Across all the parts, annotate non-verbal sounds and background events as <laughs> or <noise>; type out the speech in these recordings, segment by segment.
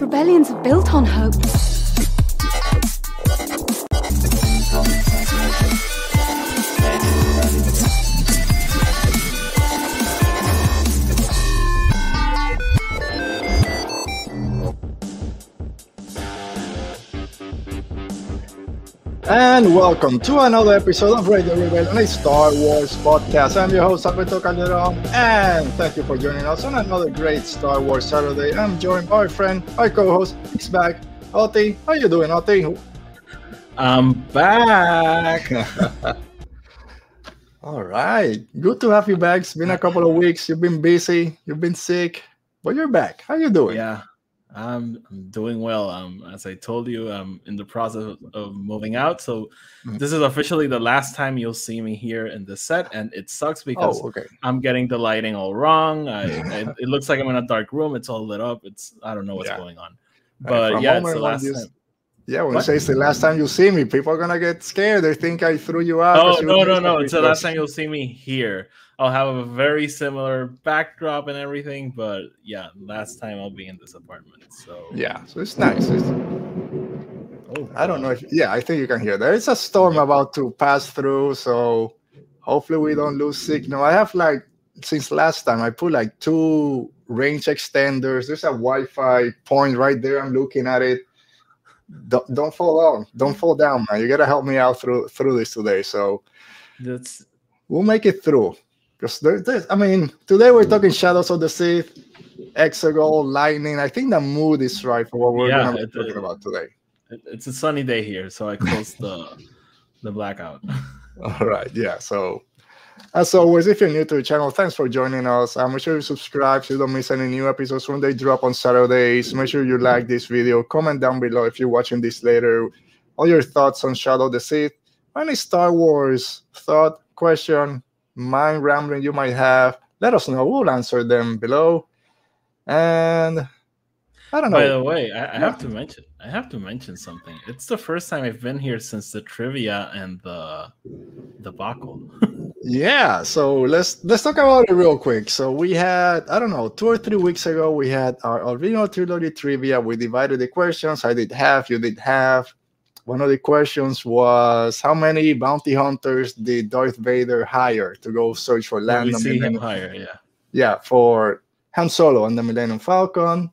Rebellions are built on hope. And welcome to another episode of Radio Rebel Rebellion, a Star Wars podcast. I'm your host, Alberto Calderon, and thank you for joining us on another great Star Wars Saturday. I'm joined by my friend, my co-host, he's back, Oti. How you doing, Oti? I'm back. <laughs> All right, good to have you back. It's been a couple of weeks. You've been busy, you've been sick, but you're back. How you doing? Yeah, I'm, I'm doing well. Um, as I told you, I'm in the process of, moving out. So Mhm. this is officially the last time you'll see me here in the set, and it sucks because Oh, okay. I'm getting the lighting all wrong. I, <laughs> I, it looks like I'm in a dark room. It's all lit up. It's I don't know what's Yeah. going on. But a yeah, it's the last time. Yeah, when What? it says the last time you see me, people are gonna get scared. They think I threw you out. Oh no no no! It's the last time you'll see me here. I'll have a very similar backdrop and everything, but yeah, last time I'll be in this apartment. So Yeah, so it's nice. It's, Oh, I don't know if yeah, I think you can hear. There is a storm about to pass through, so hopefully we don't lose signal. I have like since last time I put like two range extenders. There's a Wi-Fi point right there. I'm looking at it. Don't, don't fall down. Don't fall down, man. You gotta help me out through through this today. So That's we'll make it through. Because there, there's, I mean, today we're talking Shadows of the Sith, Exegol, Lightning. I think the mood is right for what we're Yeah, gonna be it- talking it- about today. It- It's a sunny day here, so I closed the <laughs> the blackout. All right, yeah. So, as always, if you're new to the channel, thanks for joining us. Uh, make sure you subscribe so you don't miss any new episodes when they drop on Saturdays. Make sure you like this video. Comment down below if you're watching this later. All your thoughts on Shadow of the Sith, any Star Wars thought, question, mind rambling you might have. Let us know. We'll answer them below. And I don't know. By the way, I, I have to mention I have to mention something. It's the first time I've been here since the trivia and the debacle. <laughs> Yeah, so let's let's talk about it real quick. So we had I don't know two or three weeks ago we had our original trilogy trivia. We divided the questions. I did half, you did half. One of the questions was how many bounty hunters did Darth Vader hire to go search for we land? on see him higher, yeah. yeah, for Han Solo and the Millennium Falcon.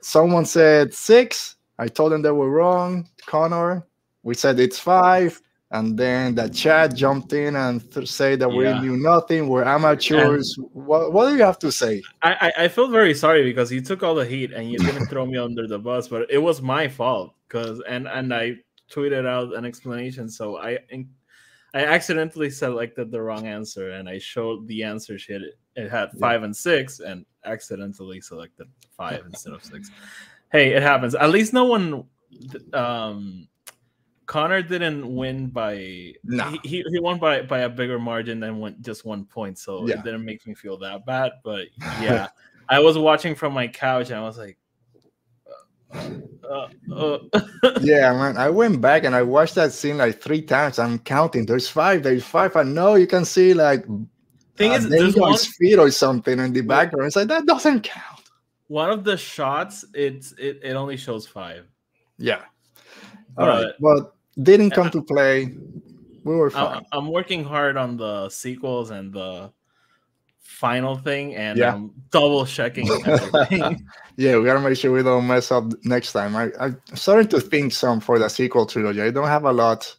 Someone said six. I told them they were wrong. Connor, we said it's five. And then the chat jumped in and said that we knew nothing. We're amateurs. What, what do you have to say? I, I I feel very sorry because you took all the heat and you didn't <laughs> throw me under the bus, but it was my fault because and and I tweeted out an explanation. So I I accidentally selected the wrong answer and I showed the answer sheet. It had Yeah. five and six and accidentally selected five <laughs> instead of six. Hey, it happens. At least no one um Connor didn't win by Nah. he, he, he won by, by a bigger margin than one, just one point, so Yeah. it didn't make me feel that bad. But <laughs> yeah, I was watching from my couch and I was like, uh, uh, <laughs> yeah, man. I went back and I watched that scene like three times. I'm counting. There's five. There's five. I know you can see like thing uh, is, there's one, feet or something in the background. It's like that doesn't count. one of the shots. It's it, it only shows five. Yeah. All right. But But didn't come to play. We were I, fine. I'm working hard on the sequels and the final thing, and Yeah. I'm double checking everything. <laughs> Yeah, we gotta make sure we don't mess up next time. I, I'm starting to think some for the sequel trilogy. I don't have a lot.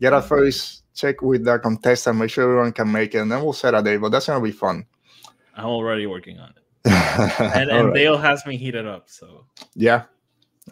Gotta first check with the contestant, make sure everyone can make it, and then we'll set a day. But that's gonna be fun. I'm already working on it, <laughs> and, and right. Dale has me heated up. So Yeah.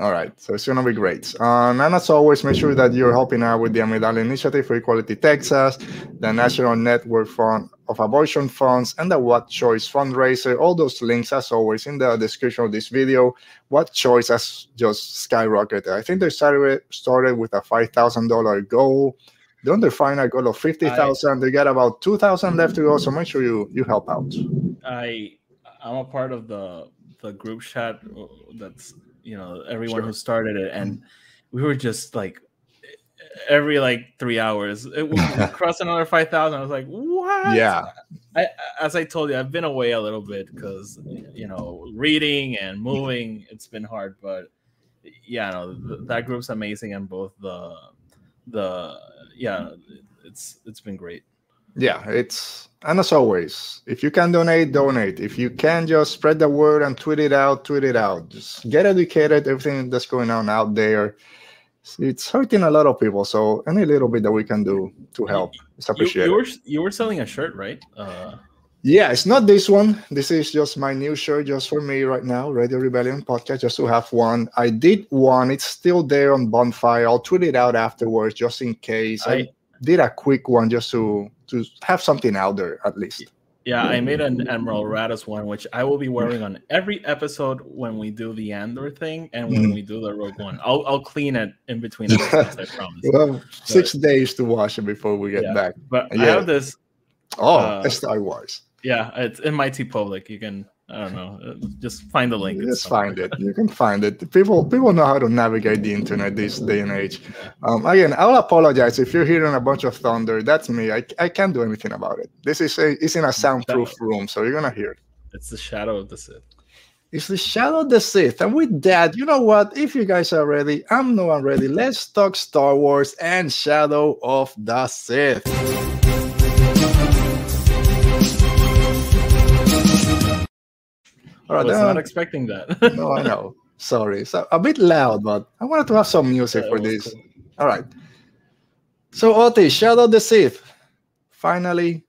All right. So it's gonna be great. Um, and as always, make sure that you're helping out with the Amidala Initiative for Equality Texas, the National Network Fund of Abortion Funds, and the What Choice fundraiser. All those links, as always, in the description of this video. What Choice has just skyrocketed. I think they started started with a five thousand dollar goal. They're on their final goal of fifty thousand. They got about two thousand left to go. So make sure you you help out. I I'm a part of the the group chat uh, that's you know everyone Sure. who started it, and mm-hmm. we were just like every like three hours it would <laughs> cross another five thousand. I was like, what? Yeah. I, as I told you, I've been away a little bit because you know reading and moving. It's been hard, but yeah, no, th- that group's amazing, and both the the yeah, it's it's been great. Yeah, it's and as always, if you can donate, donate. If you can just spread the word and tweet it out, tweet it out. Just get educated. Everything that's going on out there, it's hurting a lot of people. So any little bit that we can do to help is appreciated. You, you were you were selling a shirt, right? Uh, yeah, it's not this one. This is just my new shirt, just for me right now. Radio Rebellion podcast, just to have one. I did one. It's still there on Bonfire. I'll tweet it out afterwards, just in case. I, I did a quick one just to to have something out there at least. Yeah, I made an Admiral Raddus one, which I will be wearing on every episode when we do the Andor thing and when mm. we do the Rogue One. I'll I'll clean it in between <laughs> episodes, I promise. Well, but, six days to wash it before we get yeah, back. But yeah. I have this. Oh, uh, Star Wars. Yeah, it's in my TeePublic. You can I don't know. Uh, just find the link. Just find it. You can find it. People people know how to navigate the internet this day and age. Um, again, I'll apologize if you're hearing a bunch of thunder. That's me. I, I can't do anything about it. This is a it's in a soundproof room, so you're gonna hear it. It's the shadow of the Sith. It's the shadow of the Sith. And with that, you know what? If you guys are ready, I'm no one ready. Let's talk Star Wars and Shadow of the Sith. I was not expecting that. no, I know. <laughs> Sorry, it's a, bit loud, but I wanted to have some music yeah, for this. Cool. All right. So, Oti, Shadow the Sith. Finally,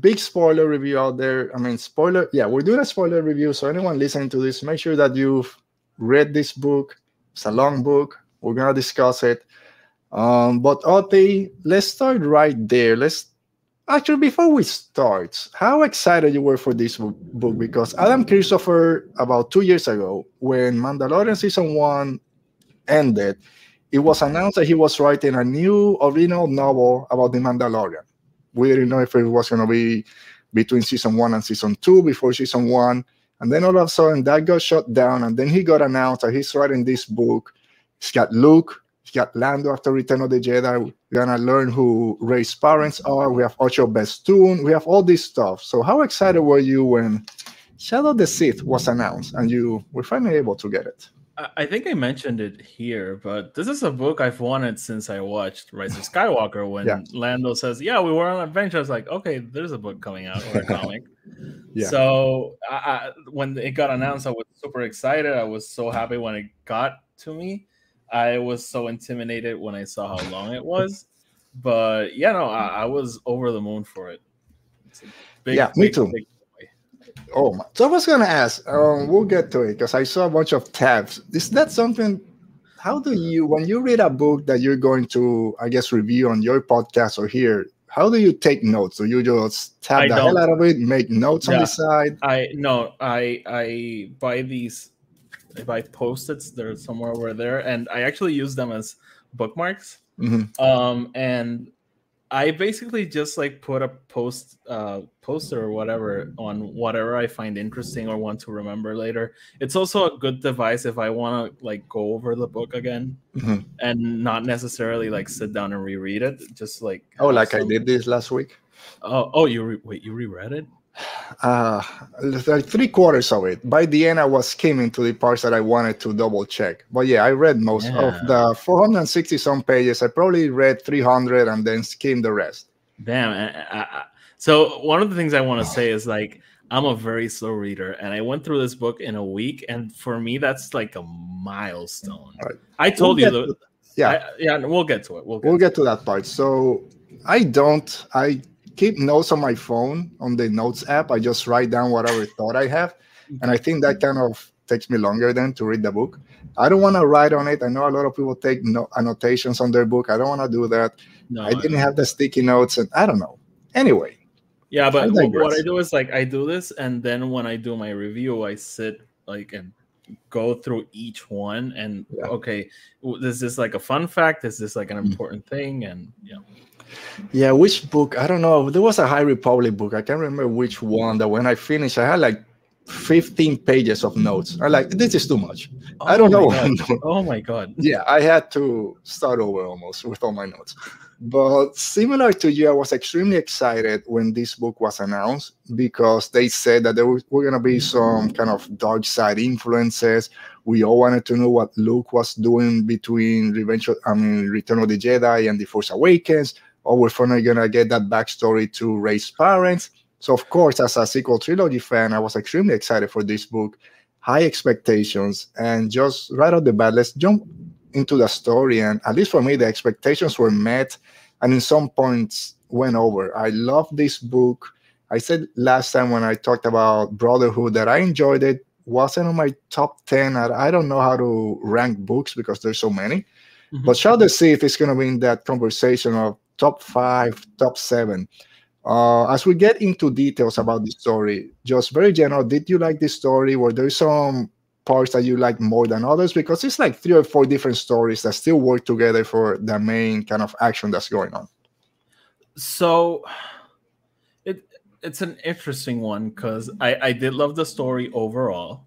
big spoiler review out there. I mean, spoiler. Yeah, we're doing a spoiler review. So, anyone listening to this, make sure that you've read this book. It's a long book. We're gonna discuss it. Um, but Oti, let's start right there. Let's Actually, before we start, how excited you were for this book? Because Adam Christopher, about two years ago, when Mandalorian season one ended, it was announced that he was writing a new original novel about the Mandalorian. We didn't know if it was going to be between season one and season two, before season one. And then all of a sudden, that got shut down. And then he got announced that he's writing this book. He's got Luke, got Lando after Return of the Jedi. We're gonna learn who Rey's parents are. We have Ocho Bestoon. We have all this stuff. So how excited were you when Shadow of the Sith was announced and you were finally able to get it? I think I mentioned it here, but this is a book I've wanted since I watched Rise of Skywalker. <laughs> When yeah. Lando says, "Yeah, we were on an adventure," I was like, "Okay, there's a book coming out or a <laughs> comic." yeah. So I, I, when it got announced, I was super excited. I was so happy when it got to me. I was so intimidated when I saw how long it was. But yeah, no, I, I was over the moon for it. Big, yeah, me big, too. Big oh, my. so I was gonna ask. Um, we'll get to it because I saw a bunch of tabs. Is that something? How do you, when you read a book that you're going to, I guess, review on your podcast or here? How do you take notes? Do you just tap I the don't. hell out of it, make notes yeah, on the side? I no, I I buy these if I post-its, they're somewhere over there, and I actually use them as bookmarks. Mm-hmm. Um, and I basically just like put a post uh, poster or whatever on whatever I find interesting or want to remember later. It's also a good device if I want to like go over the book again mm-hmm. and not necessarily like sit down and reread it. Just like oh, like some... I did this last week. Oh, oh, you re- wait, you reread it? Uh, like three quarters of it. By the end, I was skimming to the parts that I wanted to double check. But yeah, I read most yeah. of the 460 some pages. I probably read 300 and then skimmed the rest. Damn. I, I, so one of the things I want to <sighs> say is like I'm a very slow reader, and I went through this book in a week, and for me, that's like a milestone. Right. I told we'll you, the, yeah, I, yeah, we'll get to it. We'll get, we'll to, get to that part. So I don't. I keep notes on my phone on the notes app. I just write down whatever thought I have, and I think that kind of takes me longer than to read the book. I don't want to write on it. I know a lot of people take no- annotations on their book. I don't want to do that. No, I didn't I have the sticky notes, and I don't know. Anyway. Yeah, but I what I do is like I do this, and then when I do my review, I sit like and go through each one and yeah. okay, is this like a fun fact? Is this like an mm. important mm-hmm. thing? And yeah. Yeah, which book? I don't know. There was a High Republic book. I can't remember which one. That when I finished, I had like 15 pages of notes. I like this is too much. Oh I don't know. oh my god. <laughs> Yeah, I had to start over almost with all my notes. but similar to you, I was extremely excited when this book was announced because they said that there were, were going to be some kind of dark side influences. We all wanted to know what Luke was doing between Revenge, of, I mean, Return of the Jedi and The Force Awakens. Or we're finally going to get that backstory to Rey's parents. So, of course, as a sequel trilogy fan, I was extremely excited for this book. High expectations, and just right off the bat, let's jump into the story and at least for me the expectations were met and in some points went over i love this book i said last time when i talked about brotherhood that i enjoyed it wasn't on my top 10 i don't know how to rank books because there's so many mm-hmm. but shall see if it's going to be in that conversation of top five top seven. Uh, as we get into details about the story just very general did you like this story? Were there some parts that you like more than others? Because it's like three or four different stories that still work together for the main kind of action that's going on. So it it's an interesting one because i i did love the story overall.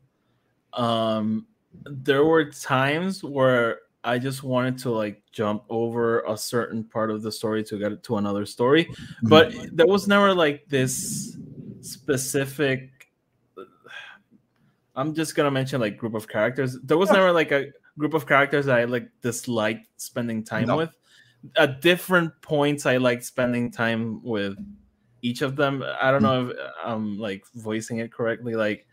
Um there were times where i just wanted to like jump over a certain part of the story to get to another story mm-hmm. but there was never like this specific I'm just gonna mention like group of characters. There was yeah. never like a group of characters that I like disliked spending time no. with. At different points, I liked spending time with each of them. I don't know if I'm like voicing it correctly. Like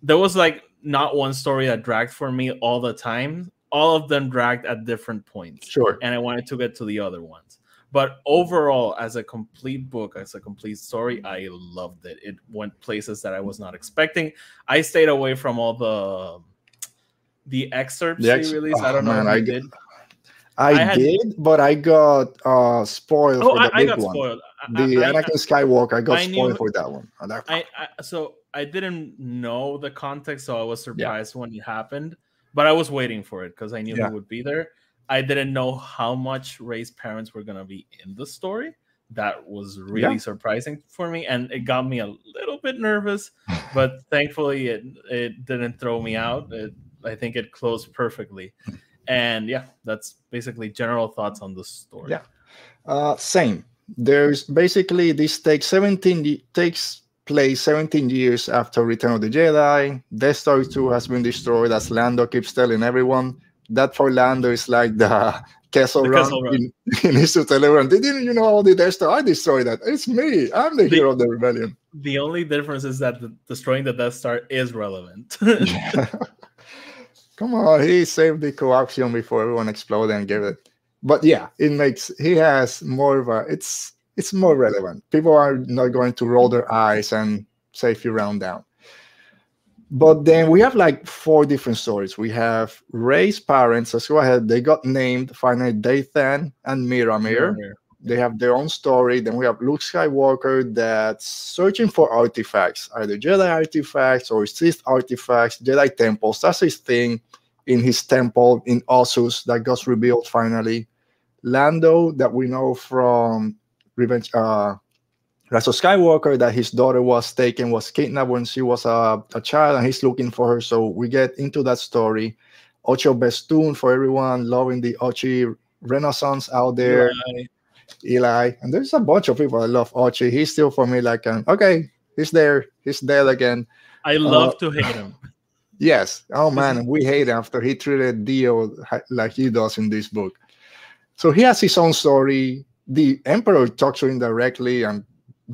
there was like not one story that dragged for me all the time. All of them dragged at different points. Sure. And I wanted to get to the other ones. But overall, as a complete book, as a complete story, I loved it. It went places that I was not expecting. I stayed away from all the the excerpts the ex- released. Oh, I don't know man, if I did. I, I had, did, but I got uh spoiled oh, for the I, big I got one. Spoiled. The I, Anakin Skywalker, I got spoiled knew, for that one. I, so I didn't know the context, so I was surprised yeah. when it happened. But I was waiting for it because I knew yeah. he would be there. I didn't know how much Rey's parents were gonna be in the story. That was really yeah. surprising for me, and it got me a little bit nervous. <laughs> but thankfully, it it didn't throw me out. It, I think it closed perfectly. And yeah, that's basically general thoughts on the story. Yeah, uh, same. There's basically this takes 17 takes place 17 years after Return of the Jedi. Death Star 2 has been destroyed, as Lando keeps telling everyone that for Lando is like the <laughs> Castle the Run. Kessel Run. In, <laughs> he needs to tell everyone, they didn't you know all the Death Star? I destroyed that. It's me. I'm the, the, hero of the rebellion. The only difference is that the, destroying the Death Star is relevant. <laughs> Come on, he saved the coaxium before everyone exploded and gave it. But yeah, it makes he has more of a it's it's more relevant. People are not going to roll their eyes and say if you round down. But then we have like four different stories. We have Rey's parents. Let's go ahead. They got named finally Dathan and Miramir. Miramir. They have their own story. Then we have Luke Skywalker that's searching for artifacts, either Jedi artifacts or Sith artifacts, Jedi temples. That's his thing in his temple in Ossus that got revealed finally. Lando, that we know from Revenge, uh, Rise of Skywalker that his daughter was taken, was kidnapped when she was a, a child, and he's looking for her. So we get into that story. Ocho Bestoon for everyone loving the Ochi Renaissance out there. Eli. Eli. And there's a bunch of people I love Ochi. He's still for me like an okay, he's there, he's there again. I love uh, to hate him. <laughs> Yes. Oh man, we hate him after he treated D-O like he does in this book. So he has his own story. The Emperor talks to him directly and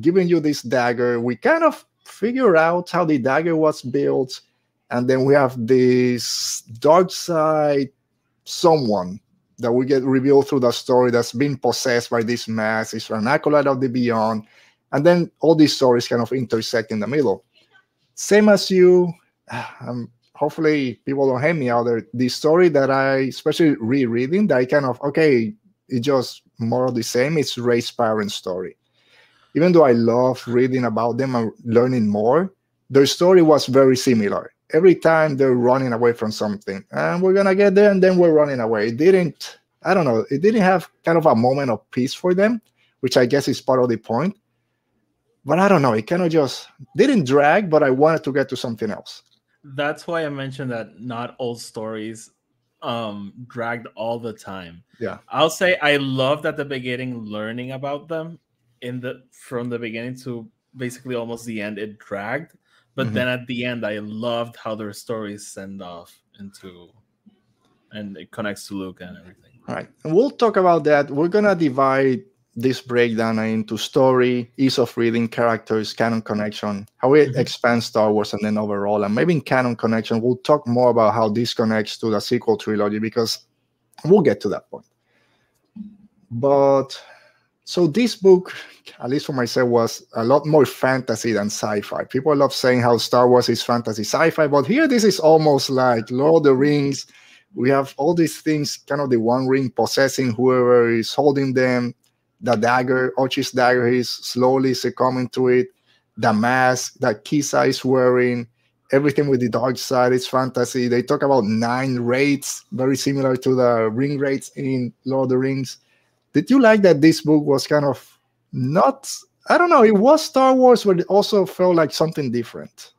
giving you this dagger. We kind of figure out how the dagger was built, and then we have this dark side someone that we get revealed through the story that's been possessed by this mass. It's an acolyte of the beyond, and then all these stories kind of intersect in the middle. Same as you. <sighs> Um, hopefully, people don't hate me out there. The story that I, especially rereading, that I kind of okay, it just more of the same. It's Rey's parents' story even though I love reading about them and learning more, their story was very similar. Every time they're running away from something, and we're gonna get there, and then we're running away. It didn't, I don't know, it didn't have kind of a moment of peace for them, which I guess is part of the point. But I don't know, it kind of just didn't drag, but I wanted to get to something else. That's why I mentioned that not all stories um dragged all the time. Yeah. I'll say I loved at the beginning learning about them in the from the beginning to basically almost the end it dragged. But Mhm. then at the end I loved how their stories send off into and it connects to Luke and everything. All right. And we'll talk about that. We're going to divide this breakdown into story, ease of reading, characters, canon connection, how it Mhm. expands Star Wars, and then overall. And maybe in canon connection, we'll talk more about how this connects to the sequel trilogy because we'll get to that point. But so this book, at least for myself, was a lot more fantasy than sci-fi. People love saying how Star Wars is fantasy sci-fi, but here this is almost like Lord of the Rings. We have all these things, kind of the one ring possessing whoever is holding them. The dagger, Ochi's dagger, he's slowly succumbing to it. The mask that Kiza is wearing, everything with the dark side is fantasy. They talk about nine rates, very similar to the Ringwraiths in Lord of the Rings. Did you like that this book was kind of not? I don't know. It was Star Wars, but it also felt like something different.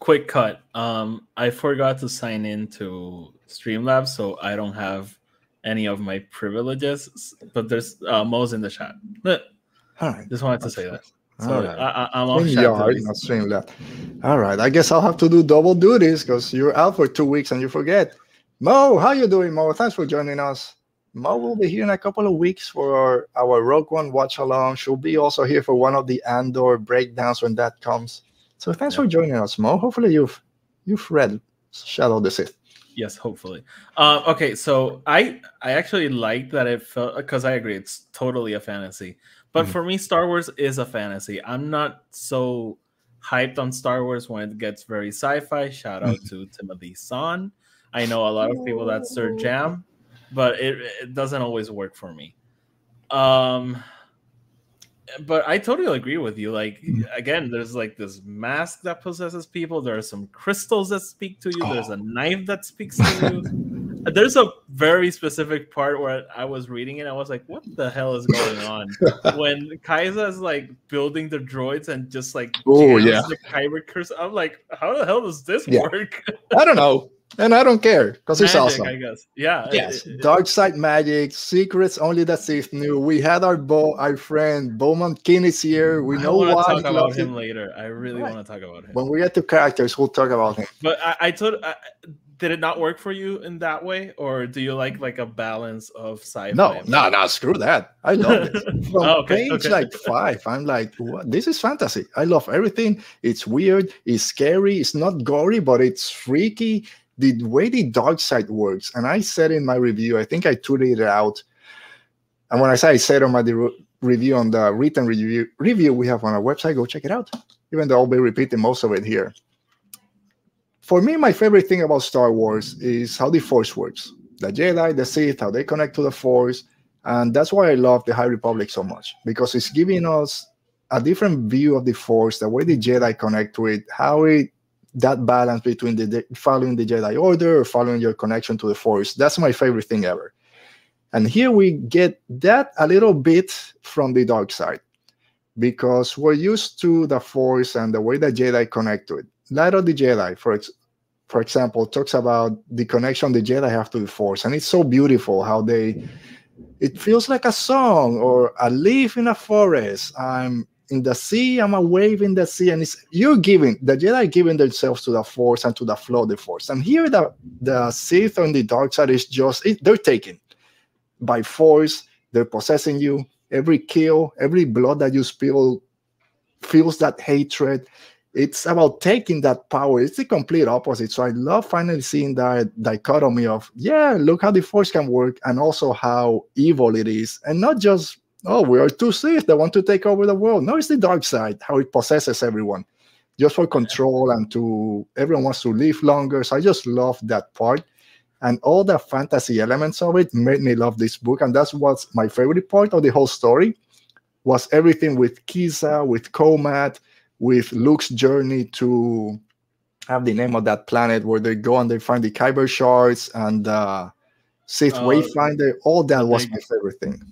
quick cut. Um, I forgot to sign in to Streamlabs, so I don't have any of my privileges. But there's uh, Mo's in the chat. But All right. just wanted to say that. All So right. I, I, I'm off today. not Streamlab. All right, I guess I'll have to do double duties because you're out for two weeks and you forget. Mo, how you doing, Mo? Thanks for joining us. Mo will be here in a couple of weeks for our, our Rogue One watch along. She'll be also here for one of the Andor breakdowns when that comes. So thanks for joining us, Mo. Hopefully you've you've read Shadow of the Sith. Yes, hopefully. Uh, okay, so I I actually like that it felt because I agree it's totally a fantasy. But Mhm. for me, Star Wars is a fantasy. I'm not so hyped on Star Wars when it gets very sci-fi. Shout out to Timothy Zahn. I know a lot of people that's their jam, but it, it doesn't always work for me. Um but I totally agree with you. Like Mhm. again, there's like this mask that possesses people. There are some crystals that speak to you. There's a knife that speaks to you. <laughs> There's a very specific part where I was reading it. I was like, "What the hell is going on?" <laughs> when Kiza is like building the droids and just like Oh, yeah. the Kyber curse. I'm like, "How the hell does this Yeah. work?" I don't know. And I don't care because it's awesome. I guess. Yeah. Yes, it- dark side magic, secrets only the Sith knew. We had our Bo, our friend Bowman King is here. We I know why talk about him it. later. I really Right. want to talk about him. When we get to characters, we'll talk about him. But I, I told, I, did it not work for you in that way, or do you like like a balance of sci-fi? No, no, no, screw that. I love it. <laughs> From Oh, okay, page okay. like five, I'm like, what? This is fantasy. I love everything. It's weird. It's scary. It's not gory, but it's freaky. The way the dark side works, and I said in my review, I think I tweeted it out. And when I say I said on my de- review on the written review review we have on our website, go check it out. Even though I'll be repeating most of it here. For me, my favorite thing about Star Wars is how the Force works. The Jedi, the Sith, how they connect to the Force, and that's why I love the High Republic so much because it's giving us a different view of the Force, the way the Jedi connect to it, how it that balance between the, following the Jedi Order or following your connection to the Force. That's my favorite thing ever. And here we get that a little bit from the dark side because we're used to the Force and the way the Jedi connect to it. Light of the Jedi, for ex- for example, talks about the connection the Jedi have to the Force, and it's so beautiful how they. It feels like a song or a leaf in a forest. I'm in the sea. I'm a wave in the sea, and it's you're giving the Jedi giving themselves to the Force and to the flow of the Force. And here, the the Sith on the dark side is just it, they're taken by force. They're possessing you. Every kill, every blood that you spill, feels that hatred it's about taking that power. It's the complete opposite. So I love finally seeing that dichotomy of, yeah, look how the force can work and also how evil it is. And not just, oh, we are two Sith that want to take over the world. No, it's the dark side, how it possesses everyone just for control and to everyone wants to live longer. So I just love that part. And all the fantasy elements of it made me love this book. And that's what's my favorite part of the whole story was everything with Kiza, with Komat, with Luke's journey to have the name of that planet where they go and they find the Kyber shards and uh, Sith Uh, Wayfinder. All that was my favorite thing.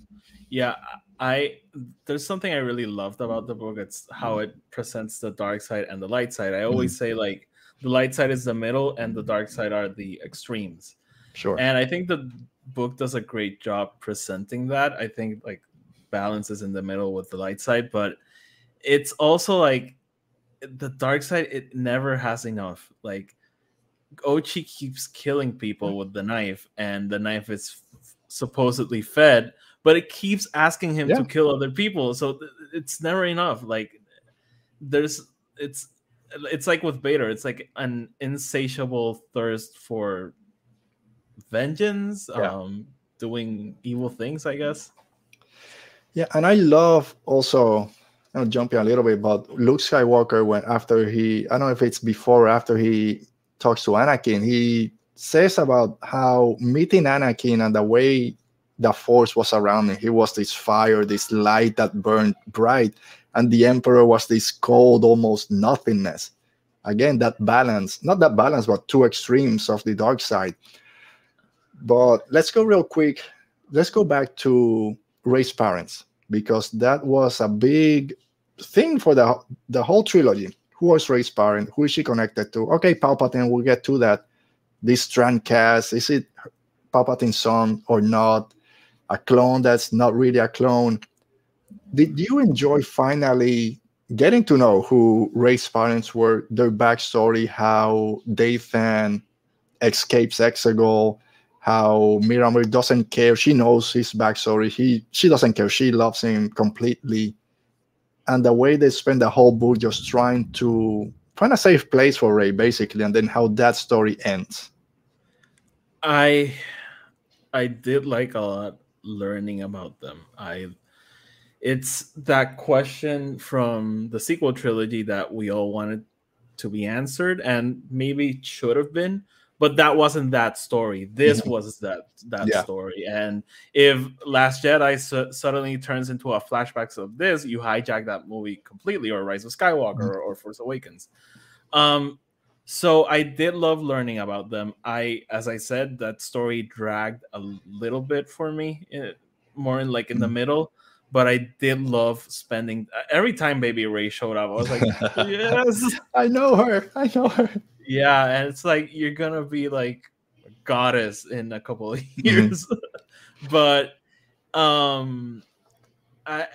Yeah, I there's something I really loved about the book. It's how it presents the dark side and the light side. I always mm-hmm. say like the light side is the middle and the dark side are the extremes. Sure. And I think the book does a great job presenting that. I think like balance is in the middle with the light side, but it's also like the dark side, it never has enough. Like Ochi keeps killing people mm-hmm. with the knife, and the knife is supposedly fed, but it keeps asking him Yeah. to kill other people. So it's never enough. Like there's it's it's like with Vader, it's like an insatiable thirst for vengeance, Yeah. um, doing evil things, I guess. Yeah, and I love also. I'm jumping a little bit, but Luke Skywalker when after he, I don't know if it's before or after he talks to Anakin, he says about how meeting Anakin and the way the Force was around him. He was this fire, this light that burned bright, and the Emperor was this cold, almost nothingness. Again, that balance, not that balance, but two extremes of the dark side. But let's go real quick. Let's go back to Rey's parents because that was a big thing for the the whole trilogy. Who was Rey's parent? Who is she connected to? Okay, Palpatine. We'll get to that. This Strandcast is it Palpatine's son or not? A clone that's not really a clone. Did you enjoy finally getting to know who Rey's parents were, their backstory, how Dathan escapes Exegol, how Miramir doesn't care. She knows his backstory. He she doesn't care. She loves him completely. And the way they spend the whole book just trying to find a safe place for Ray, basically, and then how that story ends. I I did like a lot learning about them. I it's that question from the sequel trilogy that we all wanted to be answered and maybe should have been, but that wasn't that story. This was that that Yeah. story. And if Last Jedi su- suddenly turns into a flashbacks of this, you hijack that movie completely, or Rise of Skywalker, or, or Force Awakens. Um, so I did love learning about them. I, as I said, that story dragged a little bit for me, eh, more in like in the middle. But I did love spending every time Baby Rey showed up. I was like, yes, <laughs> I know her. I know her. yeah, and it's like you're gonna be like a goddess in a couple of <laughs> years, <laughs> but um, I,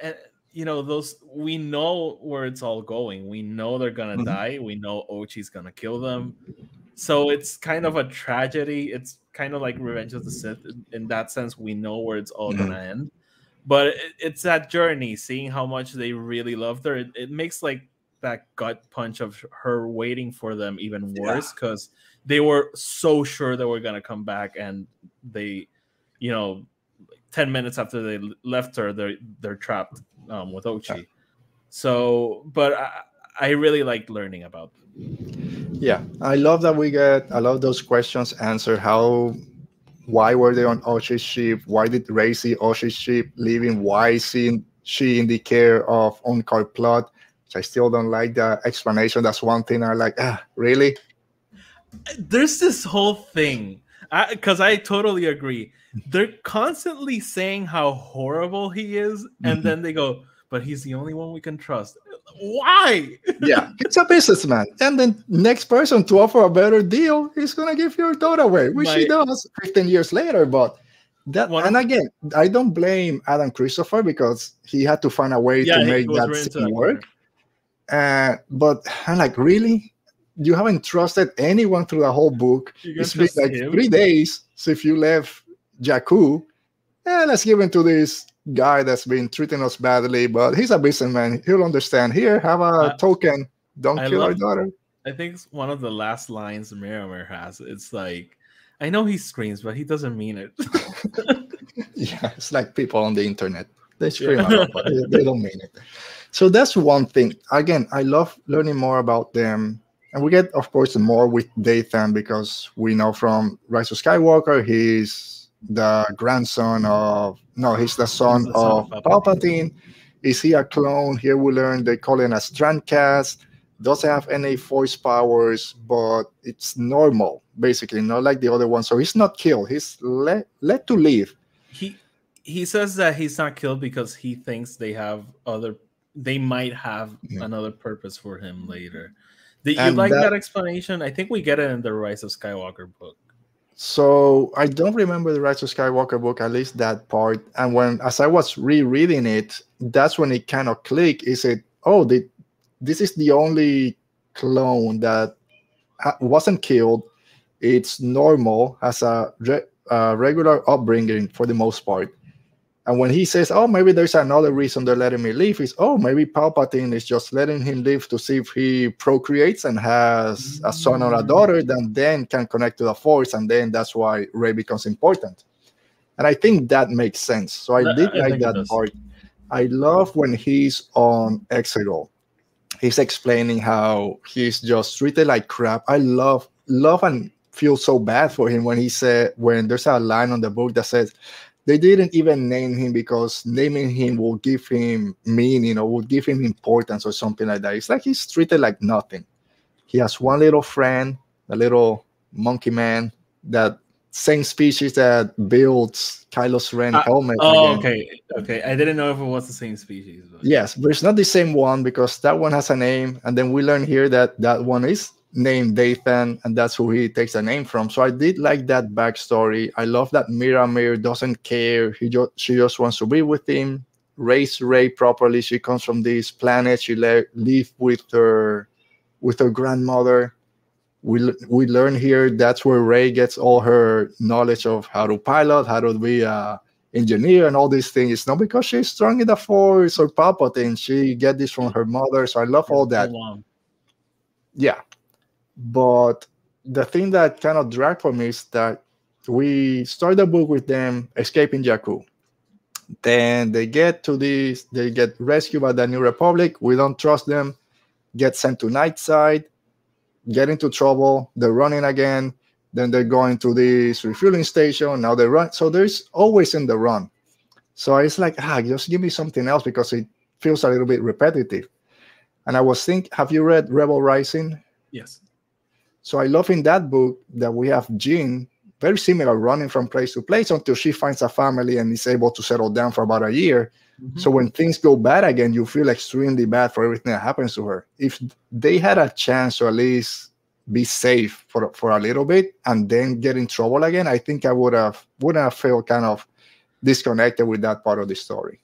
I- you know, those we know where it's all going. We know they're gonna Mhm. die. We know Ochi's gonna kill them. So it's kind of a tragedy. It's kind of like Revenge of the Sith in, that sense. We know where it's all gonna end, but it, it's that journey, seeing how much they really loved her. It, it makes like that gut punch of her waiting for them even worse because they were so sure they were gonna come back, and they, you know, 10 minutes after they left her they're they're trapped um, with ochi so but I, I really liked learning about them. Yeah, I love that we get a lot of those questions answered. How, why were they on Ochi's ship? Why did Rey see Ochi's ship leaving? Why is she, she in the care of Unkar Plutt? Which I still don't like the explanation. That's one thing I like. Ah, really? there's this whole thing because I, totally agree they're constantly saying how horrible he is and Mhm. then they go but he's the only one we can trust why <laughs> Yeah, it's a businessman. And then next person to offer a better deal is gonna give your daughter away, which he does 15 years later. But that One and again, I don't blame Adam Christopher because he had to find a way Yeah, to make that scene work. Uh, but I'm like, really? You haven't trusted anyone through the whole book. It's been like him? three days since you left Jakku. Yeah, let's give him to this guy that's been treating us badly, but he's a businessman. He'll understand. Here, have a Uh, token. Don't I kill our daughter. I think it's one of the last lines Miramir has. It's like, I know he screams, but he doesn't mean it. <laughs> Yeah, it's like people on the internet. They scream Yeah. but they, they don't mean it. So that's one thing. Again, I love learning more about them. And we get, of course, more with Dathan because we know from Rise of Skywalker, he's the grandson of, no, he's the son, the son of of uh, Palpatine. Is he a clone? Here we learn they call him a Strandcast. Doesn't have any force powers, but it's normal, basically, not like the other one. So he's not killed. He's let, let to live. he he says that he's not killed because he thinks they have other they might have Yeah. another purpose for him later. Did you like that- that, explanation? I think we get it in the Rise of Skywalker book. So I don't remember the Rise of Skywalker book, at least that part. And when, as I was rereading it, that's when it kind of clicked. Is it? Oh, the, this is the only clone that wasn't killed. It's normal, has a re, uh, regular upbringing for the most part. And when he says, "Oh, maybe there's another reason they're letting me live," is, "Oh, maybe Palpatine is just letting him live to see if he procreates and has a son or a mm. daughter, then then can connect to the Force, and then that's why Rey becomes important." And I think that makes sense. So I did I like that part. I love when he's on Exegol. He's explaining how he's just treated like crap. I love love and feel so bad for him when he said when there's a line on the book that says they didn't even name him because naming him will give him meaning or will give him importance or something like that. It's like he's treated like nothing. He has one little friend, a little monkey man, that same species that builds Kylo's Ren uh, helmet. Oh, again. okay, okay. I didn't know if it was the same species. But... Yes, but it's not the same one because that one has a name, and then we learn here that that one is named Dathan, and that's who he takes the name from. So I did like that backstory. I love that Miramir doesn't care. He just she just wants to be with him, raise Rey properly. She comes from this planet. She le- live with her with her grandmother. We we learn here that's where Ray gets all her knowledge of how to pilot, how to be a engineer, and all these things. It's not because she's strong in the Force or Palpatine. She get this from her mother. So I love all that. Yeah, but the thing that kind of dragged for me is that we start the book with them escaping Jakku. Then they get to this, they get rescued by the New Republic. We don't trust them, get sent to Nightside, get into trouble, they're running again. Then they're going to this refueling station. Now they run. So there's always in the run. So it's like, ah, just give me something else because it feels a little bit repetitive. And I was thinking, have you read Rebel Rising? Yes. So I love in that book that we have Jyn very similar running from place to place until she finds a family and is able to settle down for about a year. Mm-hmm. So when things go bad again, you feel extremely bad for everything that happens to her. If they had a chance to at least be safe for for a little bit and then get in trouble again, I think I would have wouldn't have felt kind of disconnected with that part of the story.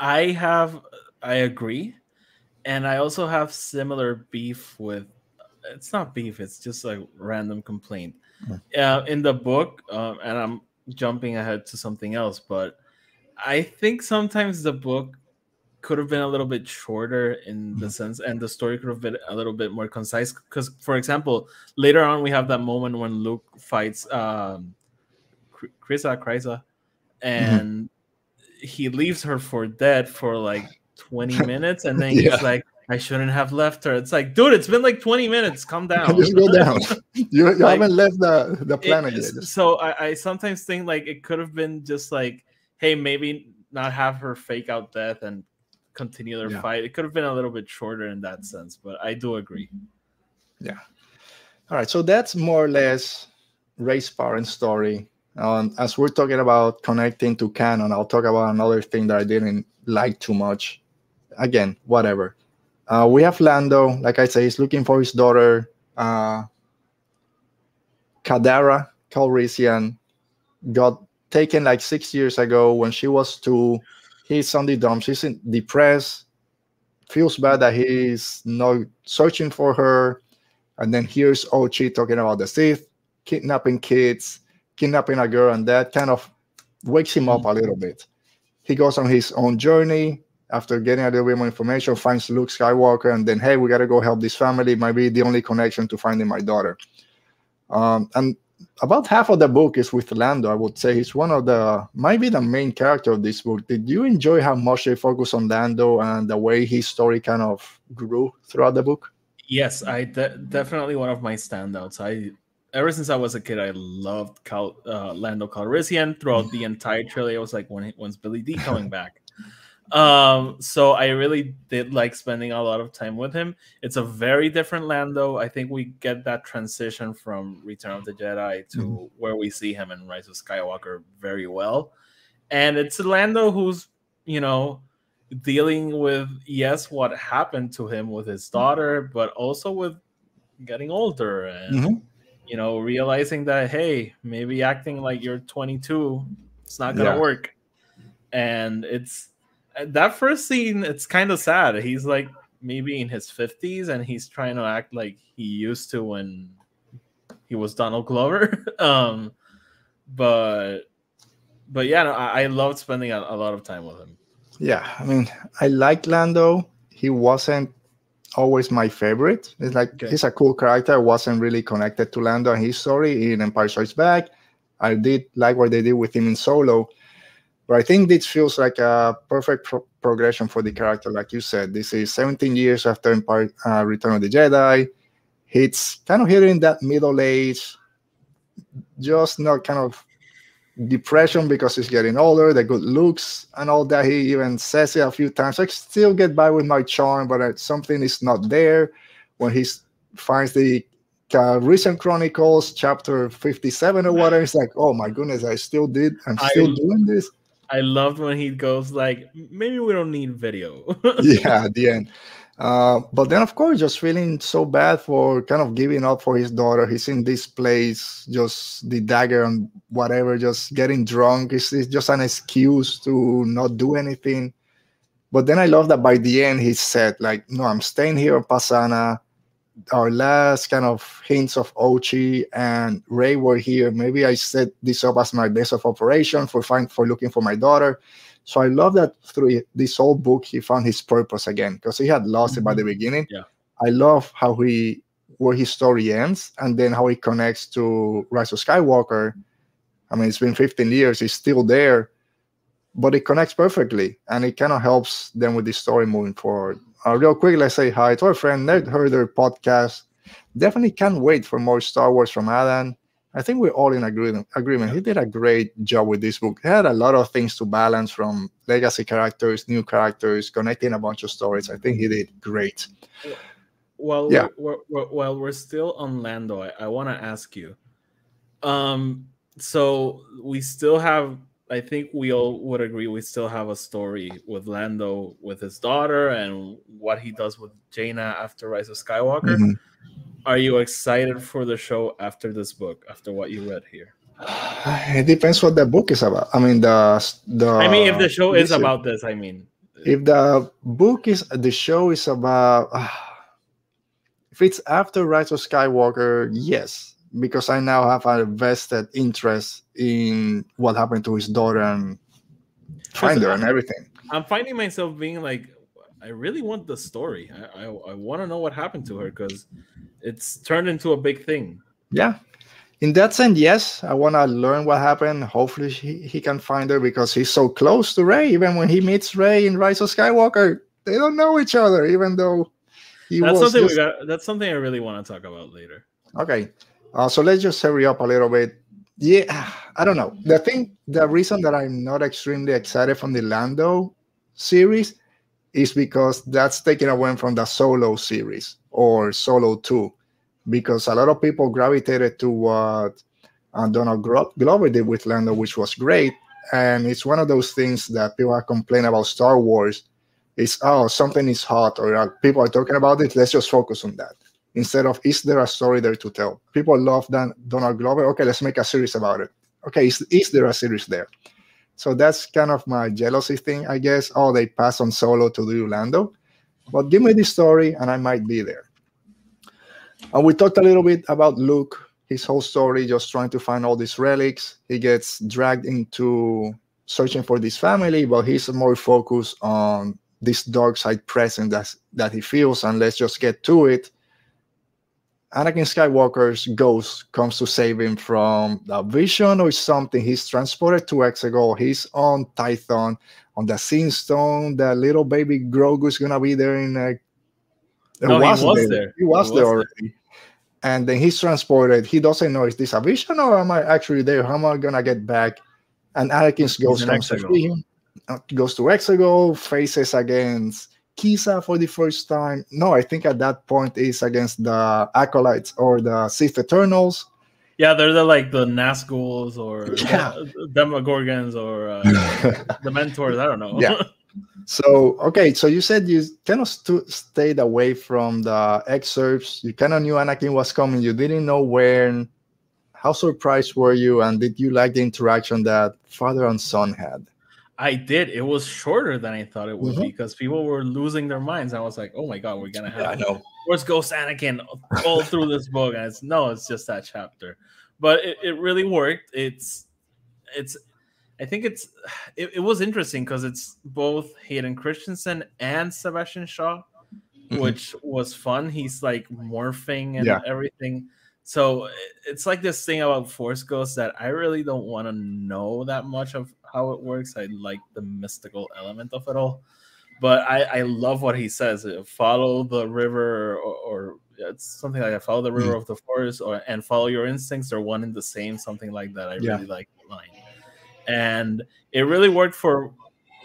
I have I agree. And I also have similar beef with it's not beef it's just a random complaint mm. uh, in the book um, and i'm jumping ahead to something else but i think sometimes the book could have been a little bit shorter in the mm. sense and the story could have been a little bit more concise because for example later on we have that moment when luke fights um Kryza, Kryza and mm-hmm. he leaves her for dead for like 20 minutes and then yeah. he's like I shouldn't have left her. It's like, dude, it's been like 20 minutes. Calm <laughs> down. Just go down. <laughs> you, you like, haven't left the, the planet yet. So I, I sometimes think like it could have been just like, hey, maybe not have her fake out death and continue their yeah. fight. It could have been a little bit shorter in that sense, but I do agree. Yeah. All right. So that's more or less Rey's parent story. Um, as we're talking about connecting to canon, I'll talk about another thing that I didn't like too much. Again, whatever uh, we have Lando, like I say, he's looking for his daughter, uh, Kadara Calrissian, got taken like six years ago when she was two. He's on the dumps. He's depressed, feels bad that he's not searching for her. And then here's Ochi talking about the Sith, kidnapping kids, kidnapping a girl, and that kind of wakes him up a little bit. He goes on his own journey after getting a little bit more information, finds Luke Skywalker, and then hey, we gotta go help this family. Might be the only connection to finding my daughter. Um, and about half of the book is with Lando. I would say he's one of the might be the main character of this book. Did you enjoy how much they focus on Lando and the way his story kind of grew throughout the book? Yes, I de- definitely one of my standouts. I ever since I was a kid, I loved Cal- uh, Lando Calrissian throughout the entire trilogy. I was like, when when's Billy Dee coming back? Um, so I really did like spending a lot of time with him. It's a very different Lando. I think we get that transition from Return of the Jedi to mm-hmm. where we see him in Rise of Skywalker very well. And it's Lando who's, you know, dealing with yes, what happened to him with his daughter, but also with getting older and mm-hmm. you know, realizing that hey, maybe acting like you're 22, it's not gonna Yeah. work. And it's that first scene, it's kind of sad. He's like maybe in his 50s and he's trying to act like he used to when he was Donald Glover. <laughs> um, but but yeah, no, I, I loved spending a, a lot of time with him. Yeah, I mean, I like Lando. He wasn't always my favorite. It's like Okay. he's a cool character. I wasn't really connected to Lando and his story in Empire Strikes Back. I did like what they did with him in Solo, but I think this feels like a perfect pro- progression for the character. Like you said, this is 17 years after Empire uh, Return of the Jedi. It's kind of hitting that middle age, just not kind of depression because he's getting older, the good looks and all that. He even says it a few times. I still get by with my charm, but uh, something is not there. When he finds the uh, Calrissian Chronicles, chapter 57 or whatever, it's like, oh my goodness, I still did. I'm I- still doing this. I loved when he goes like, maybe we don't need video. <laughs> yeah, at the end. Uh, but then, of course, just feeling so bad for kind of giving up for his daughter. He's in this place, just the dagger and whatever, just getting drunk. It's, it's just an excuse to not do anything. But then I love that by the end, he said, like, no, I'm staying here in Pasaana. Our last kind of hints of Ochi and Rey were here. Maybe I set this up as my base of operation for find for looking for my daughter. So I love that through this whole book he found his purpose again because he had lost it by the mm-hmm. beginning. Yeah. I love how he where his story ends and then how he connects to Rise of Skywalker. I mean, it's been 15 years, he's still there, but it connects perfectly and it kind of helps them with the story moving forward. Uh, real quick, let's say hi to our friend Nerd Herder podcast. Definitely can't wait for more Star Wars from Adam. I think we're all in agreement. Agreement. He did a great job with this book. He had a lot of things to balance from legacy characters, new characters, connecting a bunch of stories. I think he did great. While Yeah. we're, we're, while we're still on Lando, I, I want to ask you. Um, so we still have. I think we all would agree we still have a story with Lando with his daughter and what he does with Jannah after Rise of Skywalker. Mhm. Are you excited for the show after this book? After what you read here? <sighs> It depends what the book is about. I mean, the the. I mean, if the show is about this, I mean, if the book is the show is about <sighs> if it's after Rise of Skywalker, yes, because I now have a vested interest in what happened to his daughter and find her and everything. I'm finding myself being like, I really want the story. I I, I want to know what happened to her because it's turned into a big thing. Yeah. In that sense, yes, I want to learn what happened. Hopefully, he, he can find her because he's so close to Rey. Even when he meets Rey in Rise of Skywalker, they don't know each other, even though he That's was something just- we got. That's something I really want to talk about later. Okay. Uh, so let's just hurry up a little bit. Yeah, I don't know. The thing, the reason that I'm not extremely excited from the Lando series is because that's taken away from the Solo series or Solo 2. Because a lot of people gravitated to what uh, Donald Glo- Glover did with Lando, which was great. And it's one of those things that people are complaining about Star Wars. Is oh, something is hot, or uh, people are talking about it. Let's just focus on that instead of is there a story there to tell? People love that Donald Glover. Okay, let's make a series about it. Okay, is, is there a series there? So that's kind of my jealousy thing, I guess. Oh, they pass on Solo to do Lando, but give me the story and I might be there. And we talked a little bit about Luke, his whole story, just trying to find all these relics. He gets dragged into searching for this family, but he's more focused on this dark side presence that, that he feels. And let's just get to it. Anakin Skywalker's ghost comes to save him from a vision or something. He's transported to Exegol. He's on Tython, on the Seeing Stone. The little baby Grogu's gonna be there in a. No, he was there. He was He there was already. And then he's transported. He doesn't know is this a vision or am I actually there? How am I gonna get back? And Anakin's ghost comes to Exegol. free him. uh, Goes to Exegol, faces against Kiza for the first time. No, I think at that point is against the Acolytes or the Sith Eternals. Yeah, they're the like the Nazguls or <laughs> Yeah. the Demogorgons or uh, <laughs> the Mentors. I don't know. Yeah. So okay, so you said you kind of stu- stayed away from the excerpts. You kind of knew Anakin was coming. You didn't know when. How surprised were you, and did you like the interaction that father and son had? I did. It was shorter than I thought it would mm-hmm. be because people were losing their minds. I was like, "Oh my god, we're gonna have yeah, I know. where's Ghost Anakin <laughs> all through this book?" And it's no, it's just that chapter. But it, it really worked. It's it's I think it's <sighs> it, it was interesting because it's both Hayden Christensen and Sebastian Shaw, mm-hmm. which was fun. He's like morphing and yeah. everything. So it's like this thing about Force Ghosts that I really don't want to know that much of how it works. I like the mystical element of it all, but I, I love what he says. Uh, follow the river, or, or it's something like that. Follow the river mm. of the forest, or and follow your instincts. They're one and the same. Something like that. I yeah. really like line and it really worked for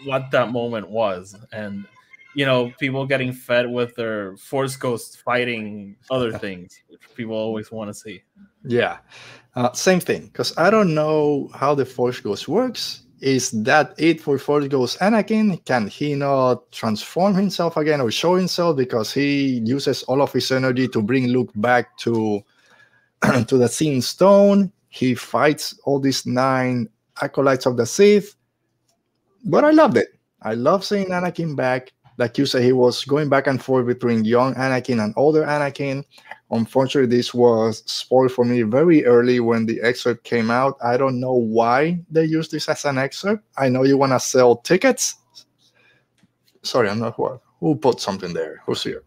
what that moment was and you know people getting fed with their force ghosts fighting other things which people always want to see. Yeah. Uh, same thing because i don't know how the force ghost works. Is that it for force ghost anakin? Can he not transform himself again or show himself? Because he uses all of his energy to bring luke back to <clears throat> to the seeing stone. He fights all these nine acolytes of the Sith. But I loved it. I love seeing Anakin back. Like you said, he was going back and forth between young Anakin and older Anakin. Unfortunately, this was spoiled for me very early when the excerpt came out. I don't know why they used this as an excerpt. I know you want to sell tickets. Sorry, I'm not what. Who put something there? Who's here?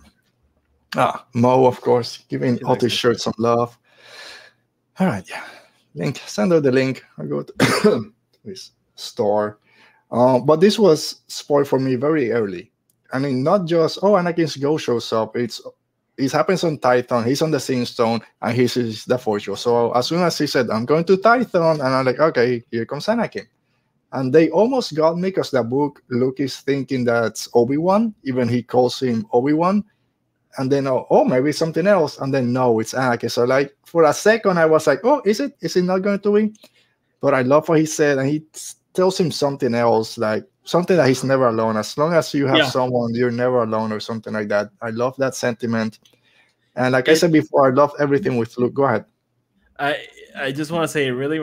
Ah, Mo, of course, giving all these shirts some love. All right, yeah link, send her the link. I go to <coughs> this store. Uh, but this was spoiled for me very early. I mean, not just oh, Anakin's Ghost shows up. It's it happens on Tython. He's on the Seeing Stone, and he sees the Force So as soon as he said, "I'm going to Tython," and I'm like, "Okay, here comes Anakin." And they almost got me because the book Luke is thinking that's Obi Wan, even he calls him Obi Wan and then oh, oh, maybe something else, and then no, it's Anakin. So like for a second, I was like, oh, is it? Is it not going to be? But I love what he said, and he tells him something else, like something that he's never alone. As long as you have yeah. someone, you're never alone, or something like that. I love that sentiment. And like it, I said before, I love everything with Luke. Go ahead. I I just want to say, really,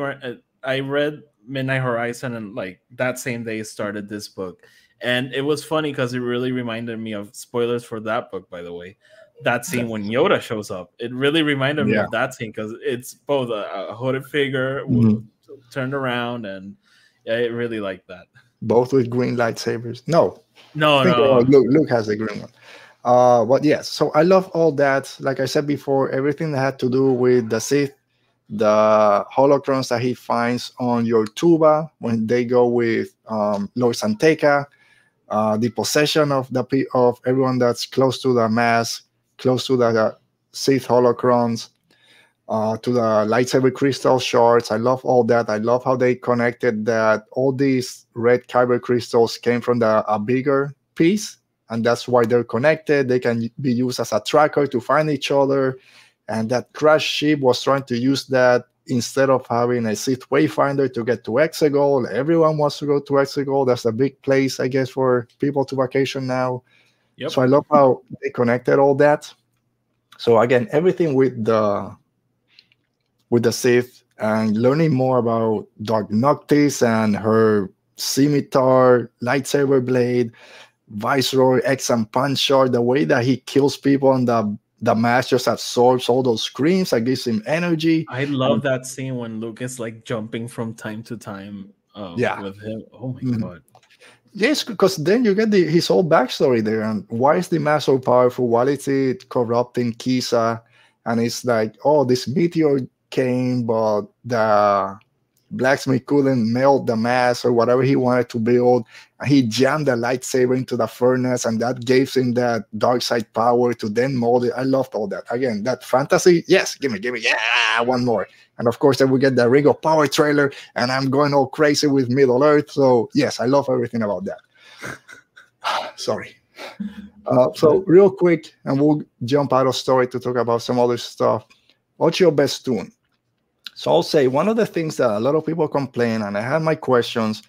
I read Midnight Horizon, and like that same day started this book and it was funny because it really reminded me of spoilers for that book, by the way. That scene when Yoda shows up, it really reminded me yeah. of that scene because it's both a, a hooded figure mm-hmm. turned around, and yeah, I really like that. Both with green lightsabers. No, no, no. Uh, Luke, Luke has a green one. Uh, but yes, so I love all that. Like I said before, everything that had to do with the Sith, the holocrons that he finds on your tuba when they go with um, Lor San Tekka, uh, the possession of the of everyone that's close to the mass, close to the uh, Sith holocrons, uh, to the lightsaber crystal shards. I love all that. I love how they connected that all these red kyber crystals came from the a bigger piece, and that's why they're connected. They can be used as a tracker to find each other. And that crash ship was trying to use that instead of having a Sith Wayfinder to get to Exegol, everyone wants to go to Exegol. That's a big place, I guess, for people to vacation now. Yep. So I love how they connected all that. So again, everything with the with the Sith and learning more about Darth Noctis and her scimitar, lightsaber blade, Viceroy, Exim Panshard, the way that he kills people and the the mask just absorbs all those screams that gives him energy. I love um, that scene when Luke is like jumping from time to time. Um, yeah, with him. Oh my mm-hmm. god. Yes, because then you get the his whole backstory there, and why is the mask so powerful? Why is it corrupting Kiza? And it's like, oh, this meteor came, but the blacksmith couldn't melt the mass or whatever he wanted to build. He jammed the lightsaber into the furnace, and that gave him that dark side power to then mold it. I loved all that. Again, that fantasy, yes, give me, give me, yeah, one more. And of course, then we get the Ring of Power trailer, and I'm going all crazy with Middle Earth. So yes, I love everything about that. <sighs> Sorry. Uh, so real quick, and we'll jump out of story to talk about some other stuff. What's your best tune? So I'll say one of the things that a lot of people complain, and I have my questions,